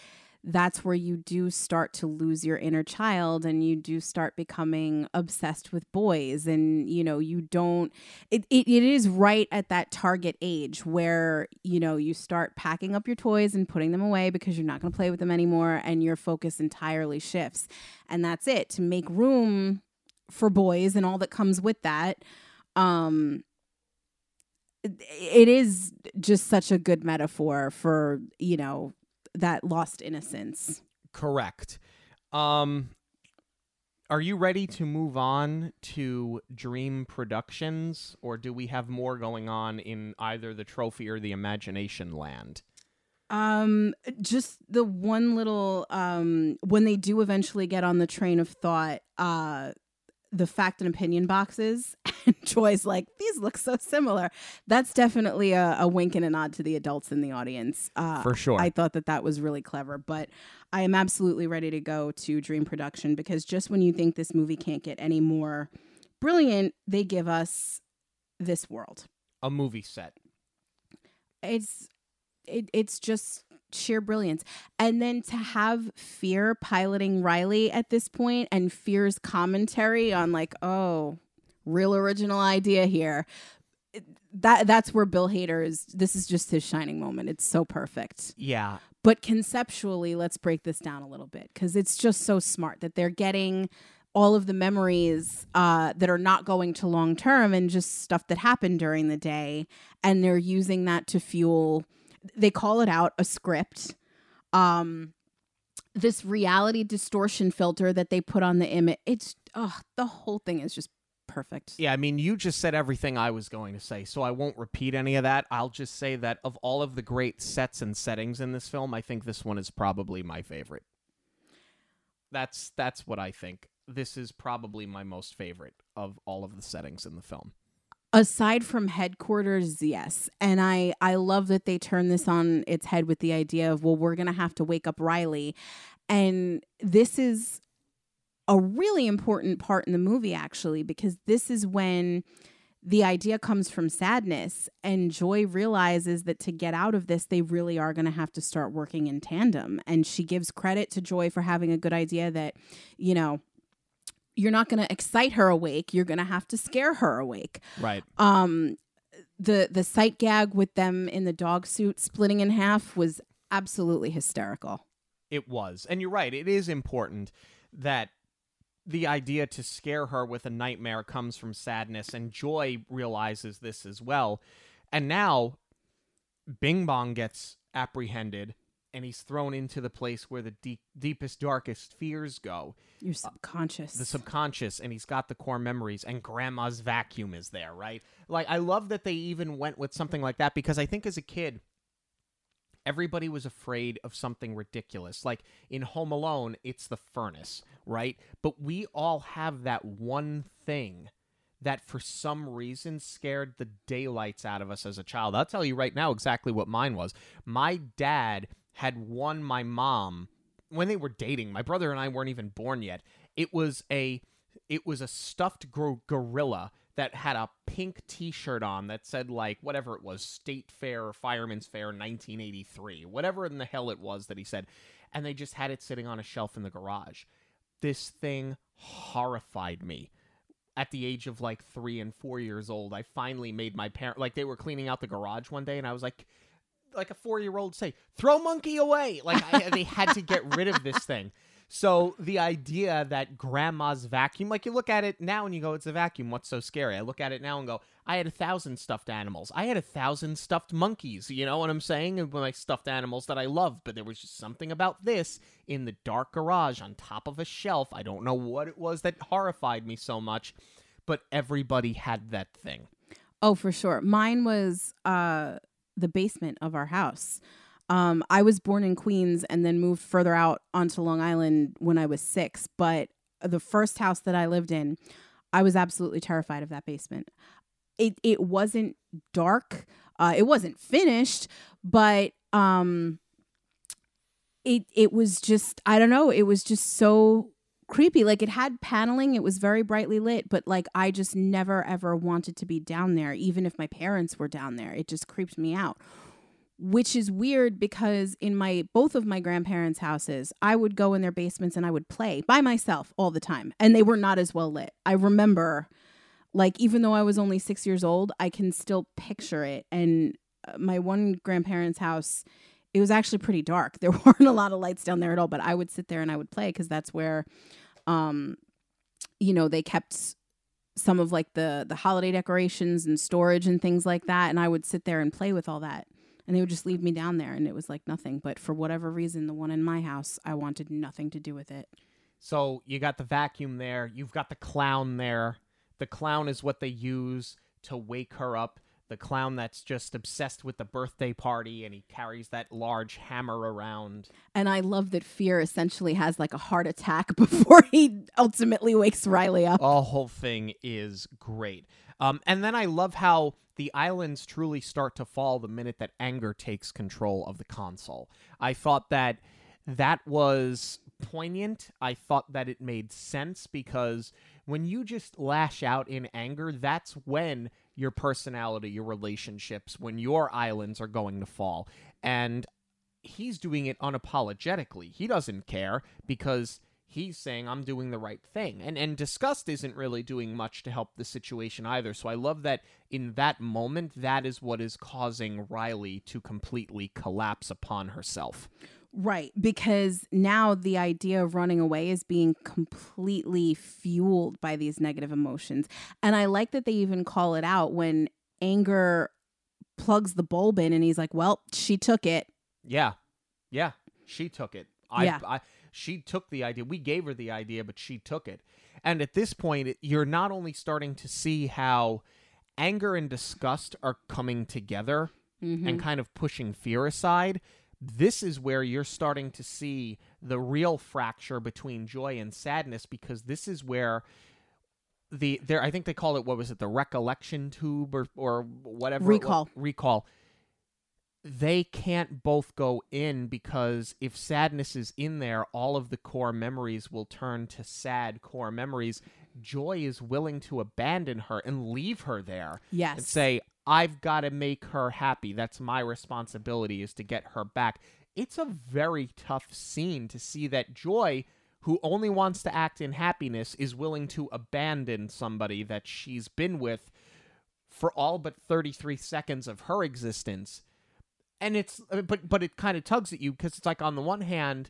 that's where you do start to lose your inner child and you do start becoming obsessed with boys. And you know you don't it, it, it is right at that target age where you know you start packing up your toys and putting them away because you're not going to play with them anymore and your focus entirely shifts. And that's it. To make room for boys and all that comes with that um it is just such a good metaphor for you know that lost innocence. Correct. Um are you ready to move on to Dream Productions or do we have more going on in either the trophy or the imagination land? Um just the one little um when they do eventually get on the train of thought uh the fact and opinion boxes [LAUGHS] and joy's like these look so similar. That's definitely a, a, wink and a nod to the adults in the audience. Uh, for sure. I thought that that was really clever but i am absolutely ready to go to dream production because just when you think this movie can't get any more brilliant they give us this world. A movie set. It's it, it's just sheer brilliance. And then to have Fear piloting Riley at this point and Fear's commentary on like, oh, real original idea here. That that's where Bill Hader is. This is just his shining moment. It's so perfect. Yeah. But conceptually, let's break this down a little bit because it's just so smart that they're getting all of the memories uh, that are not going to long term and just stuff that happened during the day, and they're using that to fuel they call it out a script. Um, this reality distortion filter that they put on the image. It's oh, the whole thing is just perfect. Yeah, I mean, you just said everything I was going to say, so I won't repeat any of that. I'll just say that of all of the great sets and settings in this film, I think this one is probably my favorite. That's that's what I think. This is probably my most favorite of all of the settings in the film aside from headquarters yes. And i i love that they turn this on its head with the idea of well we're gonna have to wake up riley. And this is a really important part in the movie actually because this is when the idea comes from sadness and joy realizes that to get out of this they really are going to have to start working in tandem. And she gives credit to joy for having a good idea that you know you're not going to excite her awake you're going to have to scare her awake. Right. Um the the sight gag with them in the dog suit splitting in half was absolutely hysterical. It was. And you're right it is important that the idea to scare her with a nightmare comes from sadness and joy realizes this as well. And now bing bong gets apprehended and he's thrown into the place where the deep, deepest, darkest fears go. Your subconscious. Uh, the subconscious, and he's got the core memories, and grandma's vacuum is there, right? Like, I love that they even went with something like that because I think as a kid, everybody was afraid of something ridiculous. Like in Home Alone, it's the furnace, right? But we all have that one thing that for some reason scared the daylights out of us as a child. I'll tell you right now exactly what mine was. My dad had won my mom when they were dating. My brother and I weren't even born yet. It was a it was a stuffed gor- gorilla that had a pink t-shirt on that said like whatever it was state fair or fireman's fair 1983 whatever in the hell it was that he said and they just had it sitting on a shelf in the garage this thing horrified me at the age of like three and four years old i finally made my parent like they were cleaning out the garage one day and i was like like a four year old say, throw monkey away. Like I, they had to get rid of this thing. So the idea that grandma's vacuum, like you look at it now and you go, it's a vacuum. What's so scary? I look at it now and go, I had a thousand stuffed animals. I had a thousand stuffed monkeys. You know what I'm saying? And my stuffed animals that I loved, but there was just something about this in the dark garage on top of a shelf. I don't know what it was that horrified me so much, but everybody had that thing. Oh, for sure. Mine was uh, the basement of our house. Um, I was born in Queens and then moved further out onto Long Island when I was six. But the first house that I lived in, I was absolutely terrified of that basement. It it wasn't dark. Uh, it wasn't finished, but um, it it was just I don't know. It was just so creepy. Like it had paneling, it was very brightly lit, but like I just never ever wanted to be down there, even if my parents were down there. It just creeped me out. Which is weird because in my both of my grandparents' houses, I would go in their basements and I would play by myself all the time, and they were not as well lit. I remember, like, even though I was only six years old, I can still picture it. And uh, my one grandparents' house, it was actually pretty dark. [LAUGHS] There weren't a lot of lights down there at all, but I would sit there and I would play because that's where, um, you know, they kept some of like the the holiday decorations and storage and things like that, and I would sit there and play with all that. And they would just leave me down there, and it was like nothing. But for whatever reason, the one in my house, I wanted nothing to do with it. So you got the vacuum there, you've got the clown there. The clown is what they use to wake her up. The clown that's just obsessed with the birthday party and he carries that large hammer around. And I love that Fear essentially has like a heart attack [LAUGHS] before he ultimately wakes Riley up. The whole thing is great. Um, and then I love how the islands truly start to fall the minute that anger takes control of the console. I thought that that was poignant. I thought that it made sense because when you just lash out in anger, that's when your personality, your relationships, when your islands are going to fall. And he's doing it unapologetically. He doesn't care because he's saying I'm doing the right thing. And and disgust isn't really doing much to help the situation either. So I love that in that moment that is what is causing Riley to completely collapse upon herself. Right, because now the idea of running away is being completely fueled by these negative emotions. And I like that they even call it out when anger plugs the bulb in and he's like, "Well, she took it." Yeah. Yeah, she took it. I, Yeah. I she took the idea. We gave her the idea, but she took it. And at this point, you're not only starting to see how anger and disgust are coming together Mm-hmm. and kind of pushing fear aside. This is where you're starting to see the real fracture between joy and sadness because this is where the there I think they call it what was it the recollection tube or or whatever Recall. recall they can't both go in because if sadness is in there, all of the core memories will turn to sad core memories. Joy is willing to abandon her and leave her there Yes. and say, I've got to make her happy. That's my responsibility is to get her back. It's a very tough scene to see that Joy, who only wants to act in happiness, is willing to abandon somebody that she's been with for all but 33 seconds of her existence and it's uh, but but it kind of tugs at you because it's like on the one hand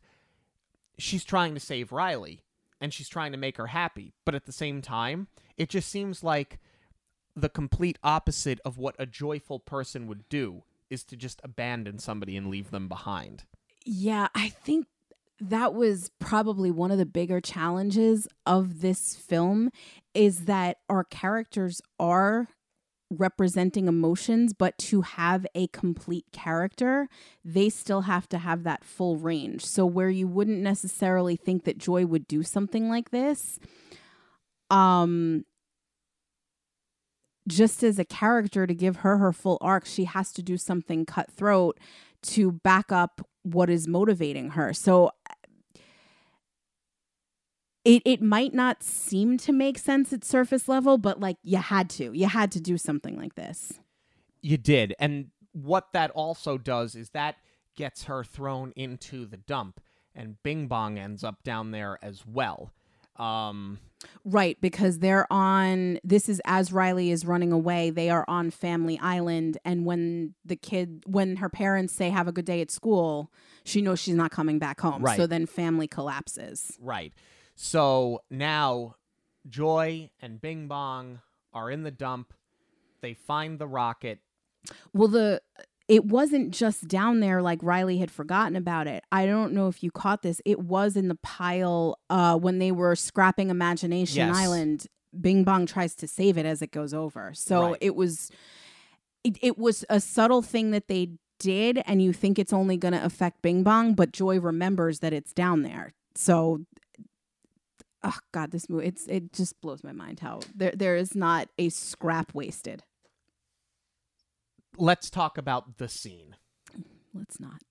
she's trying to save riley and she's trying to make her happy but at the same time it just seems like the complete opposite of what a joyful person would do is to just abandon somebody and leave them behind Yeah, I think that was probably one of the bigger challenges of this film is that our characters are representing emotions, but to have a complete character, they still have to have that full range. So where you wouldn't necessarily think that Joy would do something like this, um just as a character to give her her full arc, she has to do something cutthroat to back up what is motivating her. So it it might not seem to make sense at surface level, but like you had to. You had to do something like this. You did. And what that also does is that gets her thrown into the dump, and Bing Bong ends up down there as well. Um, Right, because they're on this is as Riley is running away, they are on Family Island and when the kid when her parents say have a good day at school, she knows she's not coming back home. Right. So then family collapses. Right. So now Joy and Bing Bong are in the dump. They find the rocket. Well, the it wasn't just down there like Riley had forgotten about it. I don't know if you caught this. It was in the pile uh, when they were scrapping Imagination Yes. Island. Bing Bong tries to save it as it goes over. So Right. it was it, it was a subtle thing that they did and you think it's only going to affect Bing Bong, but Joy remembers that it's down there. So oh god, this movie it's it just blows my mind how there there is not a scrap wasted. Let's talk about the scene. Let's not.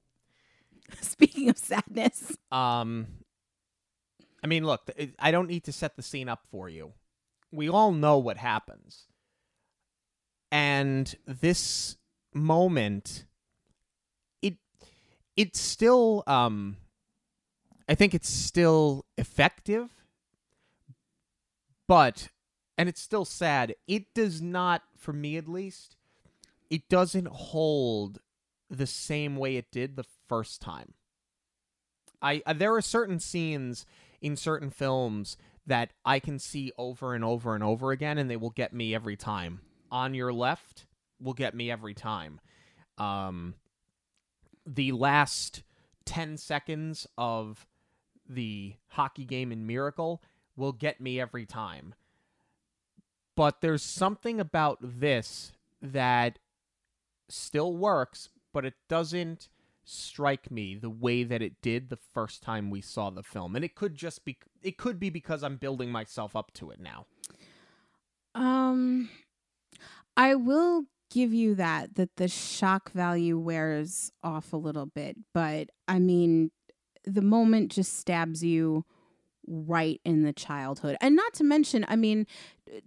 [LAUGHS] Speaking of sadness, Um, I mean, look, I don't need to set the scene up for you. We all know what happens. And this moment, it it's still um I think it's still effective, but and it's still sad. It does not, for me at least, it doesn't hold the same way it did the first time. I uh, there are certain scenes in certain films that I can see over and over and over again, and they will get me every time. On your left will get me every time. Um, the last ten seconds of the hockey game in Miracle will get me every time. But there's something about this that still works, but it doesn't strike me the way that it did the first time we saw the film. And it could just be it could be because I'm building myself up to it now. um I will give you that that the shock value wears off a little bit, but I mean the moment just stabs you right in the childhood. And not to mention, I mean,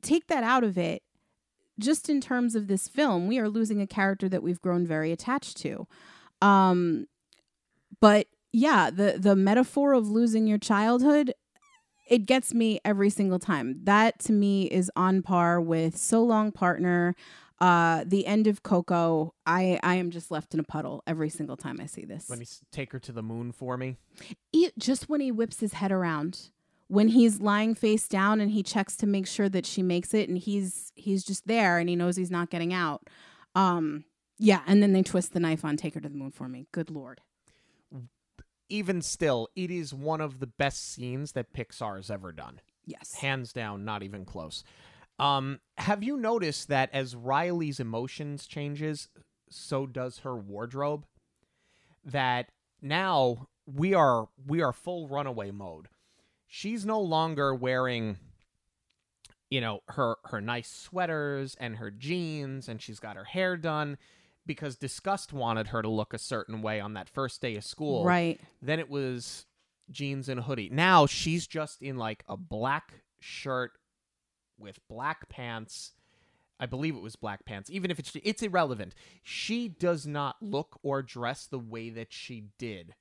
take that out of it. Just in terms of this film, we are losing a character that we've grown very attached to. Um but yeah, the the metaphor of losing your childhood it gets me every single time. That to me is on par with So Long Partner, uh, the end of Coco. I I am just left in a puddle every single time I see this. When s- take her to the moon for me. E- just when he whips his head around, when he's lying face down and he checks to make sure that she makes it, and he's he's just there and he knows he's not getting out. Um, yeah, and then they twist the knife on "Take her to the moon for me." Good lord. Even still, it is one of the best scenes that pixar has ever done. Yes. Hands down, not even close. Um, have you noticed that as Riley's emotions changes, so does her wardrobe? That now we are we are full runaway mode. She's no longer wearing you know her her nice sweaters and her jeans and she's got her hair done because disgust wanted her to look a certain way on that first day of school Right. then it was jeans and a hoodie. Now she's just in like a black shirt with black pants. I believe it was black pants. Even if it's it's irrelevant. She does not look or dress the way that she did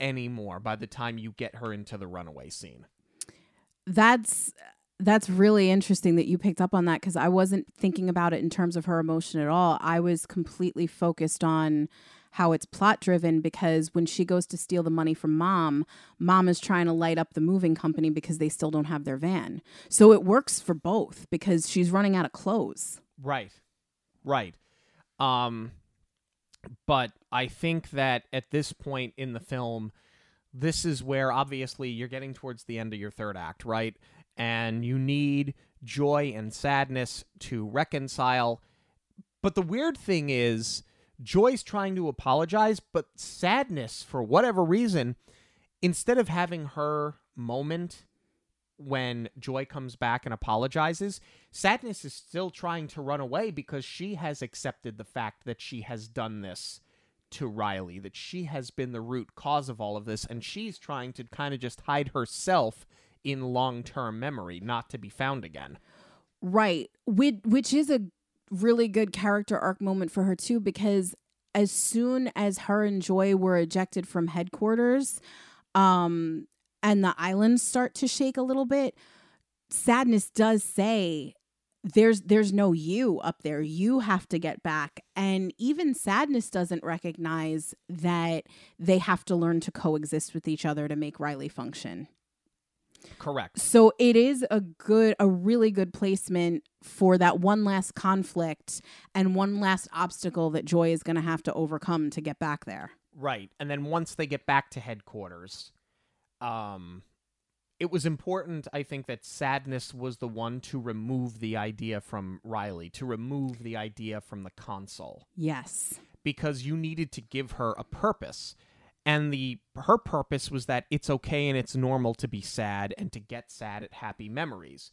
anymore by the time you get her into the runaway scene. that's that's really interesting that you picked up on that because I wasn't thinking about it in terms of her emotion at all. I was completely focused on how it's plot driven because when she goes to steal the money from mom, mom is trying to light up the moving company because they still don't have their van. So it works for both because she's running out of clothes. Right. Right. Um but I think that at this point in the film this is where obviously you're getting towards the end of your third act, right? And you need joy and sadness to reconcile. But the weird thing is Joy's trying to apologize, but sadness for whatever reason instead of having her moment when Joy comes back and apologizes, Sadness is still trying to run away because she has accepted the fact that she has done this to Riley, that she has been the root cause of all of this, and she's trying to kind of just hide herself in long term memory, not to be found again. Right. Which, which is a really good character arc moment for her, too, because as soon as her and Joy were ejected from headquarters, um, and the islands start to shake a little bit, Sadness does say there's there's no you up there you have to get back and even sadness doesn't recognize that they have to learn to coexist with each other to make riley function Correct. so it is a good a really good placement for that one last conflict and one last obstacle that joy is going to have to overcome to get back there Right. And then once they get back to headquarters, um it was important, I think, that Sadness was the one to remove the idea from Riley, to remove the idea from the console. yes Because you needed to give her a purpose. And the her purpose was that it's okay and it's normal to be sad and to get sad at happy memories.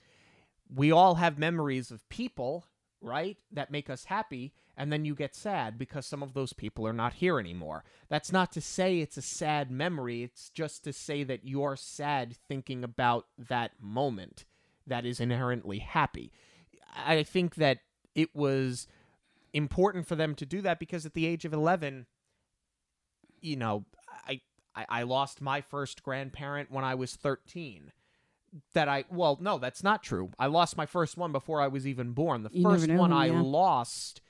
We all have memories of people, right, that make us happy, and then you get sad because some of those people are not here anymore. That's not to say it's a sad memory, it's just to say that you're sad thinking about that moment that is inherently happy. I think that it was important for them to do that because at the age of 11 you know I, I i lost my first grandparent when i was 13 that i well no that's not true i lost my first one before i was even born the You first one i lost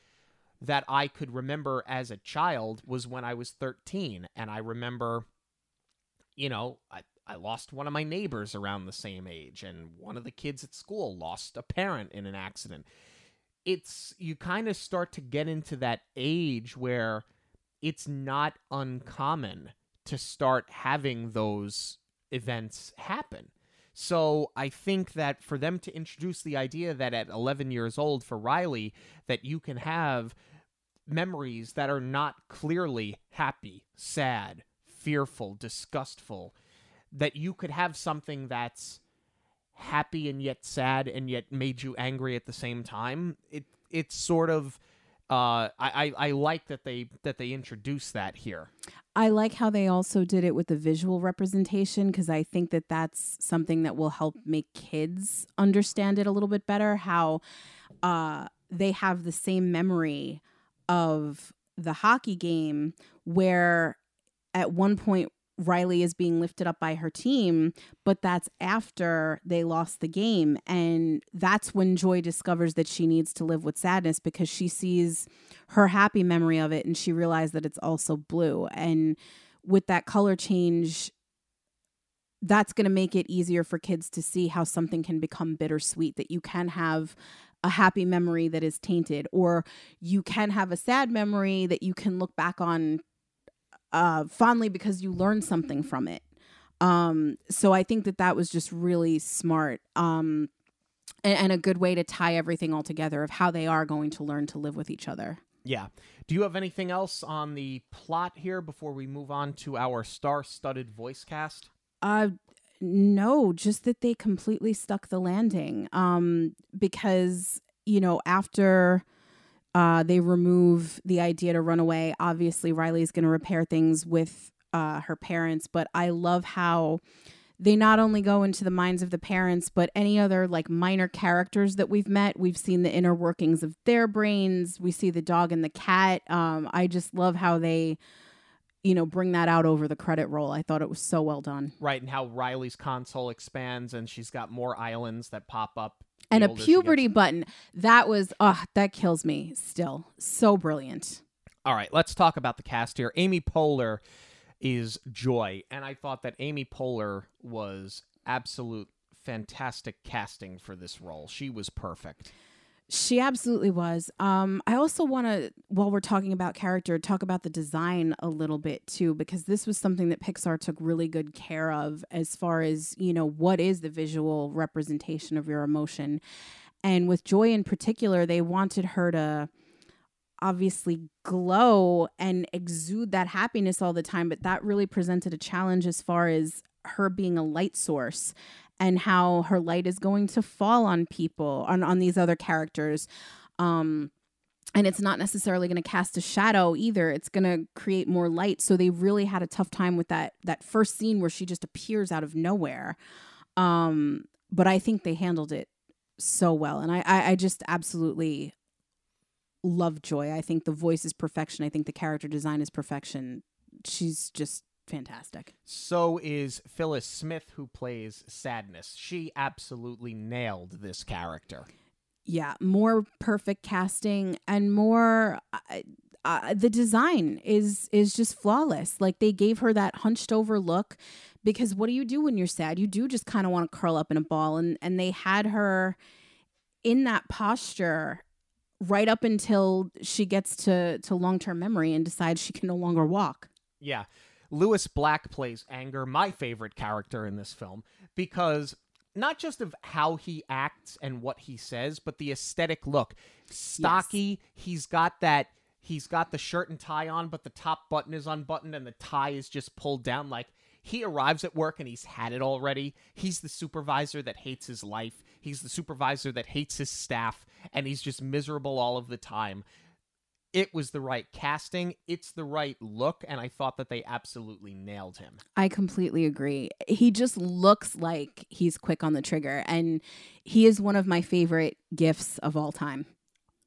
that i could remember as a child was when i was 13 and i remember you know i I lost one of my neighbors around the same age, and one of the kids at school lost a parent in an accident it's you kind of start to get into that age where it's not uncommon to start having those events happen. So I think that for them to introduce the idea that at 11 years old for Riley that you can have memories that are not clearly happy, sad, fearful, disgustful, that you could have something that's happy and yet sad and yet made you angry at the same time. It it's sort of uh, I, I I like that they that they introduced that here. I like how they also did it with the visual representation because I think that that's something that will help make kids understand it a little bit better. How uh, they have the same memory of the hockey game where at one point Riley is being lifted up by her team, but that's after they lost the game. And that's when Joy discovers that she needs to live with sadness because she sees her happy memory of it and she realized that it's also blue. And with that color change, that's going to make it easier for kids to see how something can become bittersweet, that you can have a happy memory that is tainted, or you can have a sad memory that you can look back on uh, fondly because you learned something from it. Um, so I think that that was just really smart um, and, and a good way to tie everything all together of how they are going to learn to live with each other. Yeah. Do you have anything else on the plot here before we move on to our star-studded voice cast? Uh, no, just that they completely stuck the landing. Um, because you know after uh, they remove the idea to run away, obviously Riley's going to repair things with uh, her parents. But I love how they not only go into the minds of the parents, but any other like minor characters that we've met. We've seen the inner workings of their brains. We see the dog and the cat. Um, I just love how they, you know, bring that out over the credit roll. I thought it was so well done. Right, and how Riley's console expands and she's got more islands that pop up. And a puberty button. That was, oh, that kills me still. So brilliant. All right, let's talk about the cast here. Amy Poehler is Joy, and I thought that Amy Poehler was absolute fantastic casting for this role. She was perfect. She absolutely was. Um, I also want to, while we're talking about character, talk about the design a little bit too, because this was something that Pixar took really good care of as far as, you know, what is the visual representation of your emotion. And with Joy in particular, they wanted her to obviously glow and exude that happiness all the time, but that really presented a challenge as far as her being a light source and how her light is going to fall on people on on these other characters. Um and it's not necessarily going to cast a shadow either. It's going to create more light. So they really had a tough time with that that first scene where she just appears out of nowhere. Um but i think they handled it so well. And i i, I just absolutely love joy. I think the voice is perfection. I think the character design is perfection. She's just fantastic So is Phyllis Smith, who plays Sadness. She absolutely nailed this character. Yeah, more perfect casting and more. Uh, uh, the design is is just flawless. Like they gave her that hunched over look because what do you do when you're sad? You do just kind of want to curl up in a ball and and they had her in that posture right up until she gets to to long-term memory and decides she can no longer walk. Yeah. Lewis Black plays Anger, my favorite character in this film, because not just of how he acts and what he says, but the aesthetic look. Stocky, he's got that he's got the shirt and tie on, but the top button is unbuttoned and the tie is just pulled down like he arrives at work and he's had it already. He's the supervisor that hates his life. He's the supervisor that hates his staff and he's just miserable all of the time. It was the right casting, it's the right look, and I thought that they absolutely nailed him. I completely agree. He just looks like he's quick on the trigger, and he is one of my favorite gifts of all time.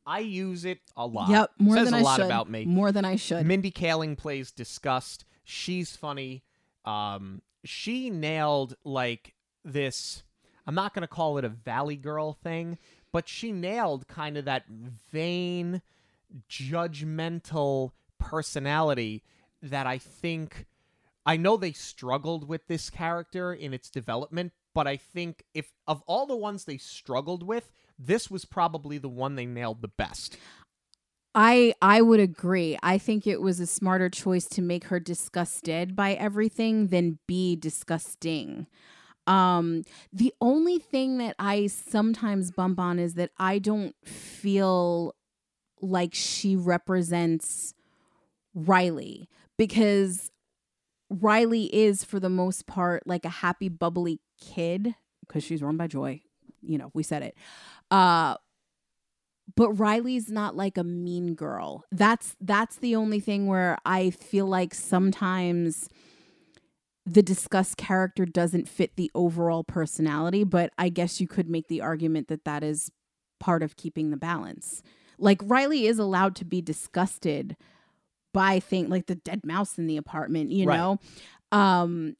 I use it a lot. Yep, more Says than a I lot should. about me. More than I should. Mindy Kaling plays Disgust. She's funny. Um, she nailed like this. I'm not gonna call it a Valley Girl thing, but she nailed kind of that vain, judgmental personality that I think. I know they struggled with this character in its development, but I think if of all the ones they struggled with, this was probably the one they nailed the best. I I would agree. I think it was a smarter choice to make her disgusted by everything than be disgusting. Um the only thing that I sometimes bump on is that I don't feel like she represents Riley because Riley is for the most part like a happy bubbly kid because she's run by Joy. You know, we said it. Uh but Riley's not like a mean girl. That's that's the only thing where I feel like sometimes the Disgust character doesn't fit the overall personality, but I guess you could make the argument that that is part of keeping the balance. Like Riley is allowed to be disgusted by things like the dead mouse in the apartment, you Right. know. Um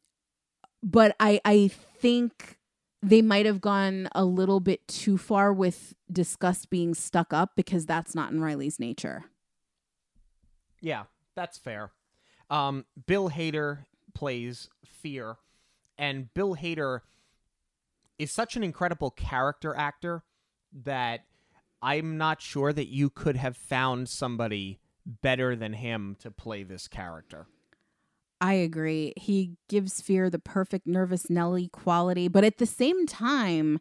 but I I think they might have gone a little bit too far with disgust being stuck up because that's not in Riley's nature. Yeah, that's fair. Um, Bill Hader plays Fear, and Bill Hader is such an incredible character actor that I'm not sure that you could have found somebody better than him to play this character. I agree. He gives Fear the perfect nervous Nelly quality, but at the same time,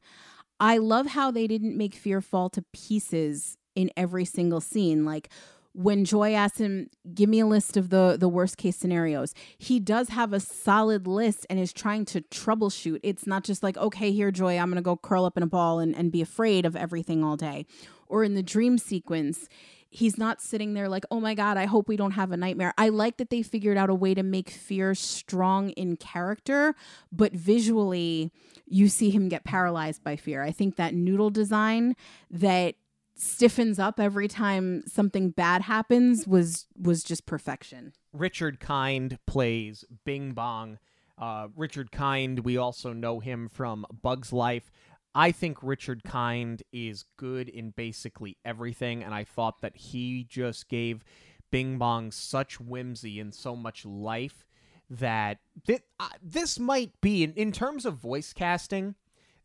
I love how they didn't make Fear fall to pieces in every single scene. Like when Joy asks him, "Give me a list of the the worst case scenarios," he does have a solid list and is trying to troubleshoot. It's not just like, "Okay, here, Joy, I'm gonna go curl up in a ball and, and be afraid of everything all day," or in the dream sequence he's not sitting there like, oh my God, I hope we don't have a nightmare. I like that they figured out a way to make fear strong in character, but visually, you see him get paralyzed by fear. I think that noodle design that stiffens up every time something bad happens was was just perfection. Richard Kind plays Bing Bong. Uh, Richard Kind, we also know him from Bug's Life. I think Richard Kind is good in basically everything, and I thought that he just gave Bing Bong such whimsy and so much life that thi- uh, this might be, in, in terms of voice casting,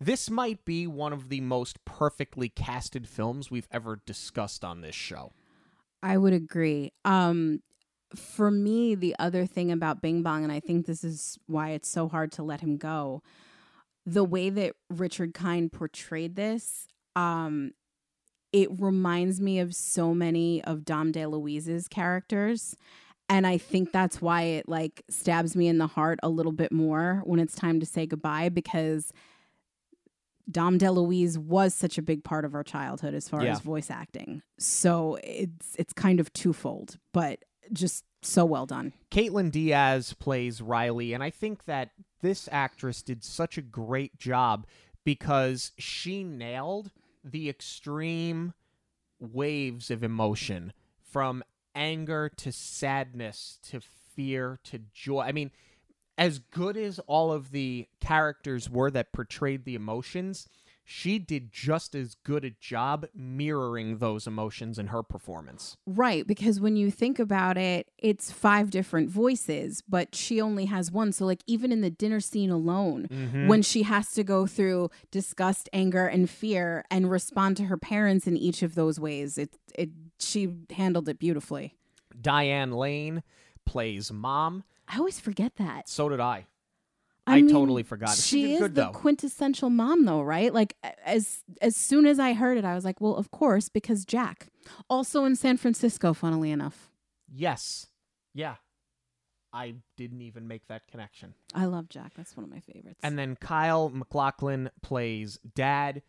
this might be one of the most perfectly casted films we've ever discussed on this show. I would agree. Um for me, the other thing about Bing Bong, and I think this is why it's so hard to let him go, the way that Richard Kind portrayed this, um, it reminds me of so many of Dom DeLuise's characters. And I think that's why it like stabs me in the heart a little bit more when it's time to say goodbye because Dom DeLuise was such a big part of our childhood as far Yeah. as voice acting. So it's it's kind of twofold, but just so well done. Kaitlyn Dias plays Riley, and I think that this actress did such a great job because she nailed the extreme waves of emotion from anger to sadness to fear to joy. I mean, as good as all of the characters were that portrayed the emotions, she did just as good a job mirroring those emotions in her performance. Right, because when you think about it, it's five different voices, but she only has one. So, like, even in the dinner scene alone, Mm-hmm. when she has to go through disgust, anger, and fear and respond to her parents in each of those ways, it, it, she handled it beautifully. Diane Lane plays mom. I always forget that. So did I. I, I mean, totally forgot. She She did is good, the though. quintessential mom, though, right? Like as as soon as I heard it, I was like, well, of course, because Jack, also in San Francisco, funnily enough. Yes. Yeah. I didn't even make that connection. I love Jack. That's one of my favorites. And then Kyle MacLachlan plays dad.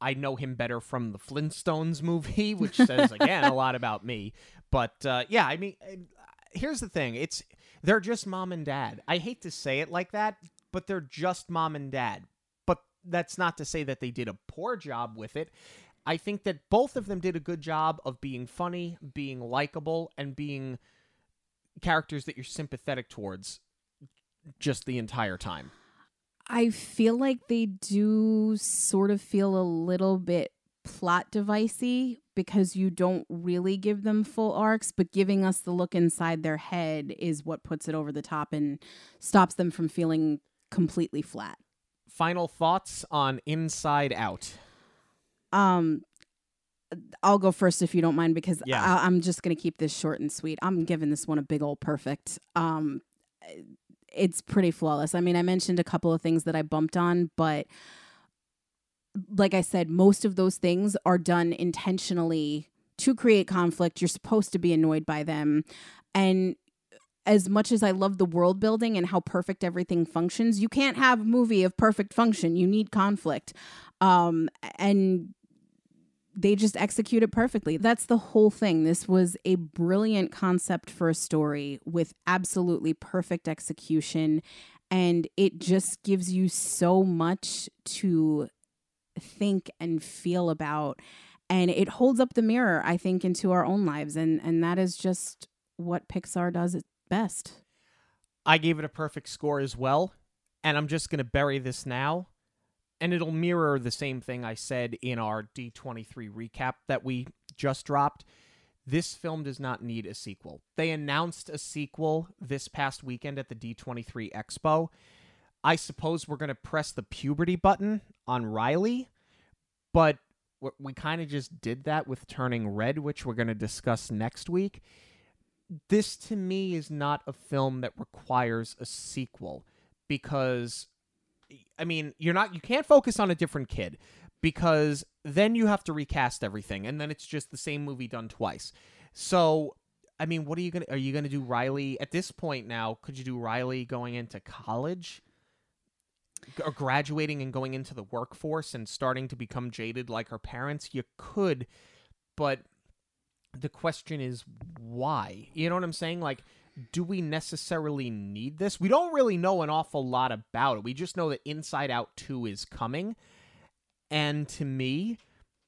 I know him better from the Flintstones movie, which says [LAUGHS] again a lot about me. But uh, yeah, I mean, uh, here's the thing: it's they're just mom and dad. I hate to say it like that, but they're just mom and dad. But that's not to say that they did a poor job with it. I think that both of them did a good job of being funny, being likable, and being characters that you're sympathetic towards just the entire time. I feel like they do sort of feel a little bit plot devicey because you don't really give them full arcs, but giving us the look inside their head is what puts it over the top and stops them from feeling completely flat. final thoughts on Inside Out. Um, I'll go first if you don't mind because Yeah. I- I'm just gonna keep this short and sweet. I'm giving this one a big old perfect. Um, it's pretty flawless. I mean, I mentioned a couple of things that I bumped on, but like I said, most of those things are done intentionally to create conflict. You're supposed to be annoyed by them, and as much as I love the world building and how perfect everything functions, you can't have a movie of perfect function. You need conflict. Um, and they just execute it perfectly. That's the whole thing. This was a brilliant concept for a story with absolutely perfect execution. And it just gives you so much to think and feel about. And it holds up the mirror, I think, into our own lives. And, and that is just what Pixar does at best. I gave it a perfect score as well, and I'm just going to bury this now. And it'll mirror the same thing I said in our D23 recap that we just dropped. This film does not need a sequel. They announced a sequel this past weekend at the D23 Expo. I suppose we're going to press the puberty button on Riley, but we- kind of just did that with Turning Red, which we're going to discuss next week. This to me is not a film that requires a sequel because I mean, you're not you can't focus on a different kid because then you have to recast everything and then it's just the same movie done twice. So, I mean, what are you going to are you going to do Riley at this point now? Could you do Riley going into college? Or graduating and going into the workforce and starting to become jaded like her parents, you could, but the question is why? You know what I'm saying? Like, do we necessarily need this? We don't really know an awful lot about it. We just know that Inside Out 2 is coming. And to me,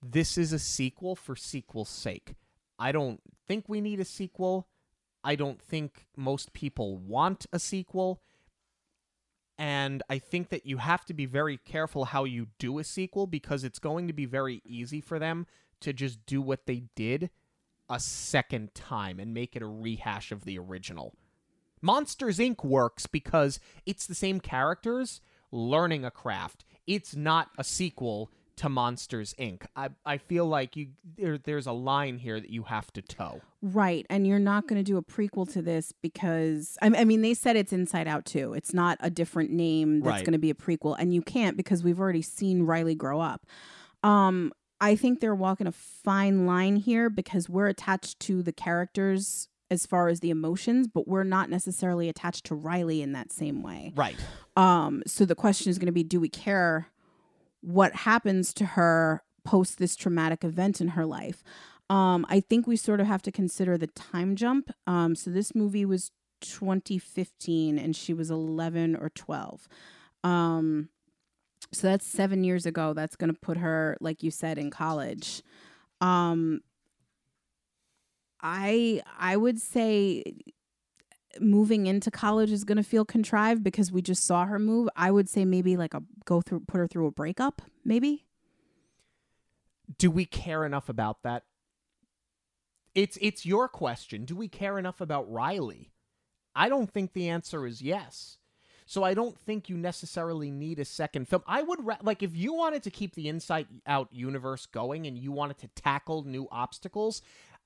this is a sequel for sequel's sake. I don't think we need a sequel. I don't think most people want a sequel. And I think that you have to be very careful how you do a sequel because it's going to be very easy for them to just do what they did a second time and make it a rehash of the original. Monsters Inc. works because it's the same characters learning a craft. It's not a sequel to Monsters Inc. I, I feel like you there, there's a line here that you have to toe. Right. And you're not going to do a prequel to this because, I, I mean, they said it's Inside Out 2. It's not a different name that's Right. going to be a prequel. And you can't because we've already seen Riley grow up. Um, I think they're walking a fine line here because we're attached to the characters as far as the emotions, but we're not necessarily attached to Riley in that same way. Right. Um, so the question is going to be do we care what happens to her post this traumatic event in her life? Um, I think we sort of have to consider the time jump. Um, so this movie was 2015 and she was 11 or 12. Um, so that's seven years ago. That's going to put her, like you said, in college. Um, I I would say moving into college is going to feel contrived because we just saw her move. I would say maybe like a go through put her through a breakup, maybe. Do we care enough about that? It's it's your question. Do we care enough about Riley? I don't think the answer is yes. So I don't think you necessarily need a second film. I would like if you wanted to keep the Inside Out universe going and you wanted to tackle new obstacles,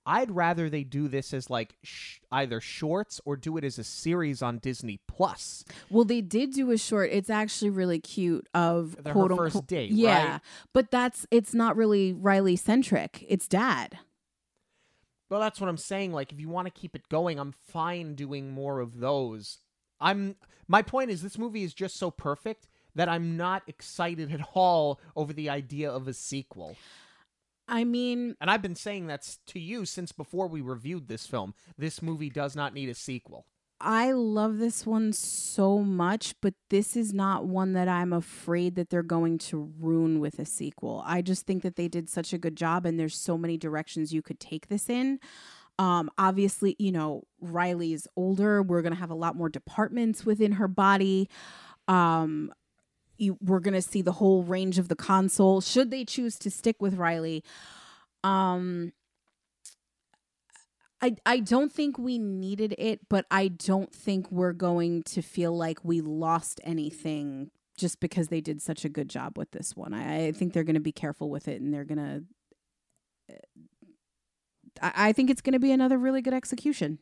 I'd rather they do this as like sh- either shorts or do it as a series on Disney Plus. Well, they did do a short. It's actually really cute of Their quote first unquote. date, yeah, right? but that's it's not really Riley centric. It's dad. Well, that's what I'm saying. Like, if you want to keep it going, I'm fine doing more of those. I'm. My point is, this movie is just so perfect that I'm not excited at all over the idea of a sequel. I mean, And I've been saying that to you since before we reviewed this film. This movie does not need a sequel. I love this one so much, but this is not one that I'm afraid that they're going to ruin with a sequel. I just think that they did such a good job, and there's so many directions you could take this in. Um, obviously, you know, Riley's older. We're going to have a lot more departments within her body. Um, you, we're going to see the whole range of the console should they choose to stick with Riley. Um, I I don't think we needed it, but I don't think we're going to feel like we lost anything just because they did such a good job with this one. I, I think they're going to be careful with it, and they're going to. I, I think it's going to be another really good execution.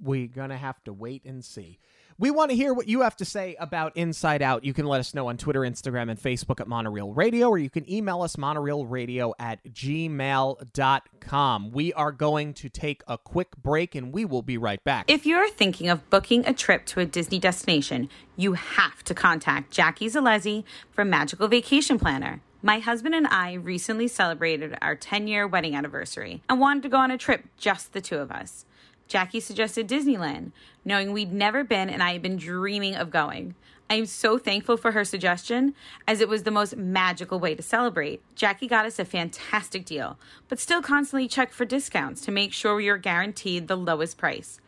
We're going to have to wait and see. We want to hear what you have to say about Inside Out. You can let us know on Twitter, Instagram, and Facebook at Monorail Radio, or you can email us monorailradio at gmail.com. We are going to take a quick break and we will be right back. If you're thinking of booking a trip to a Disney destination, you have to contact Jackie Zolezzi from Magical Vacation Planner. My husband and I recently celebrated our 10 year wedding anniversary and wanted to go on a trip, just the two of us. Jackie suggested Disneyland, knowing we'd never been and I had been dreaming of going. I am so thankful for her suggestion, as it was the most magical way to celebrate. Jackie got us a fantastic deal, but still constantly checked for discounts to make sure we were guaranteed the lowest price.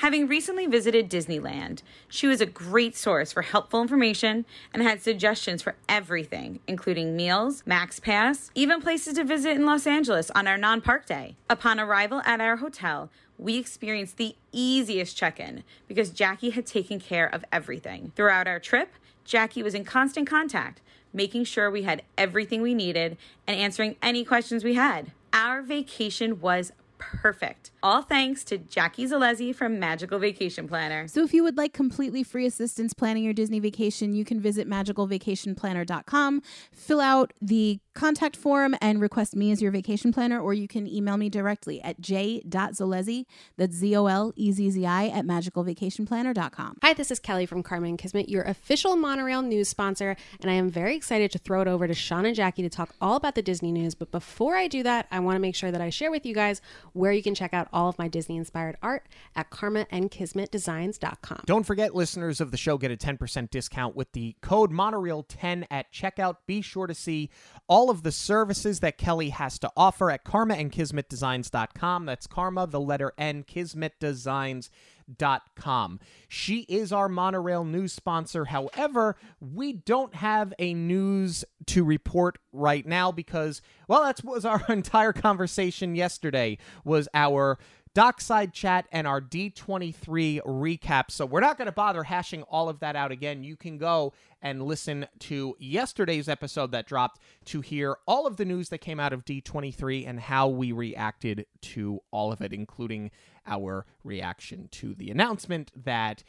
Having recently visited Disneyland, she was a great source for helpful information and had suggestions for everything, including meals, Max Pass, even places to visit in Los Angeles on our non park day. Upon arrival at our hotel, we experienced the easiest check in because Jackie had taken care of everything. Throughout our trip, Jackie was in constant contact, making sure we had everything we needed and answering any questions we had. Our vacation was perfect. All thanks to Jackie Zolezzi from Magical Vacation Planner. So if you would like completely free assistance planning your Disney vacation, you can visit magicalvacationplanner.com, fill out the contact form and request me as your vacation planner, or you can email me directly at j.zolezzi, that's Z-O-L-E-Z-Z-I, at magicalvacationplanner.com. Hi, this is Kelly from Karma and Kismet, your official monorail news sponsor, and I am very excited to throw it over to Sean and Jackie to talk all about the Disney news. But before I do that, I want to make sure that I share with you guys where you can check out all of my Disney inspired art at karmaandkismetdesigns.com. Don't forget, listeners of the show get a 10% discount with the code Monorail10 at checkout. Be sure to see all of the services that Kelly has to offer at karmaandkismetdesigns.com. That's karma, the letter N, kismetdesigns.com. She is our monorail news sponsor. However, we don't have a news to report right now because, well, that was our [LAUGHS] entire conversation yesterday was our dockside chat and our D23 recap. So we're not going to bother hashing all of that out again. You can go and listen to yesterday's episode that dropped to hear all of the news that came out of D23 and how we reacted to all of it, including our reaction to the announcement that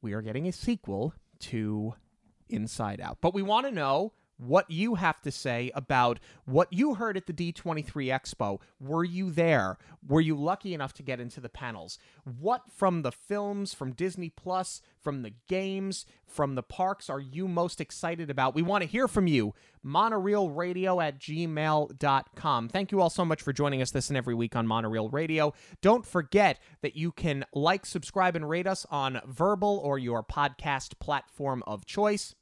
we are getting a sequel to Inside Out. But we want to know what you have to say about what you heard at the D23 Expo. Were you there? Were you lucky enough to get into the panels? What from the films, from Disney Plus, from the games, from the parks are you most excited about? We want to hear from you. Monorailradio at gmail.com. Thank you all so much for joining us this and every week on Monorail Radio. Don't forget that you can like, subscribe, and rate us on Verbal or your podcast platform of choice.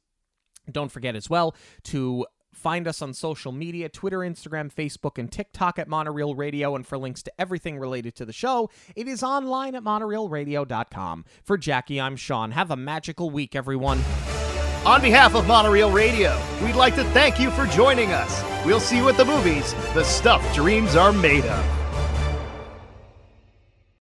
Don't forget as well to find us on social media Twitter, Instagram, Facebook, and TikTok at Monorail Radio. And for links to everything related to the show, it is online at monorailradio.com. For Jackie, I'm Sean. Have a magical week, everyone. On behalf of Monorail Radio, we'd like to thank you for joining us. We'll see you at the movies, the stuff dreams are made of.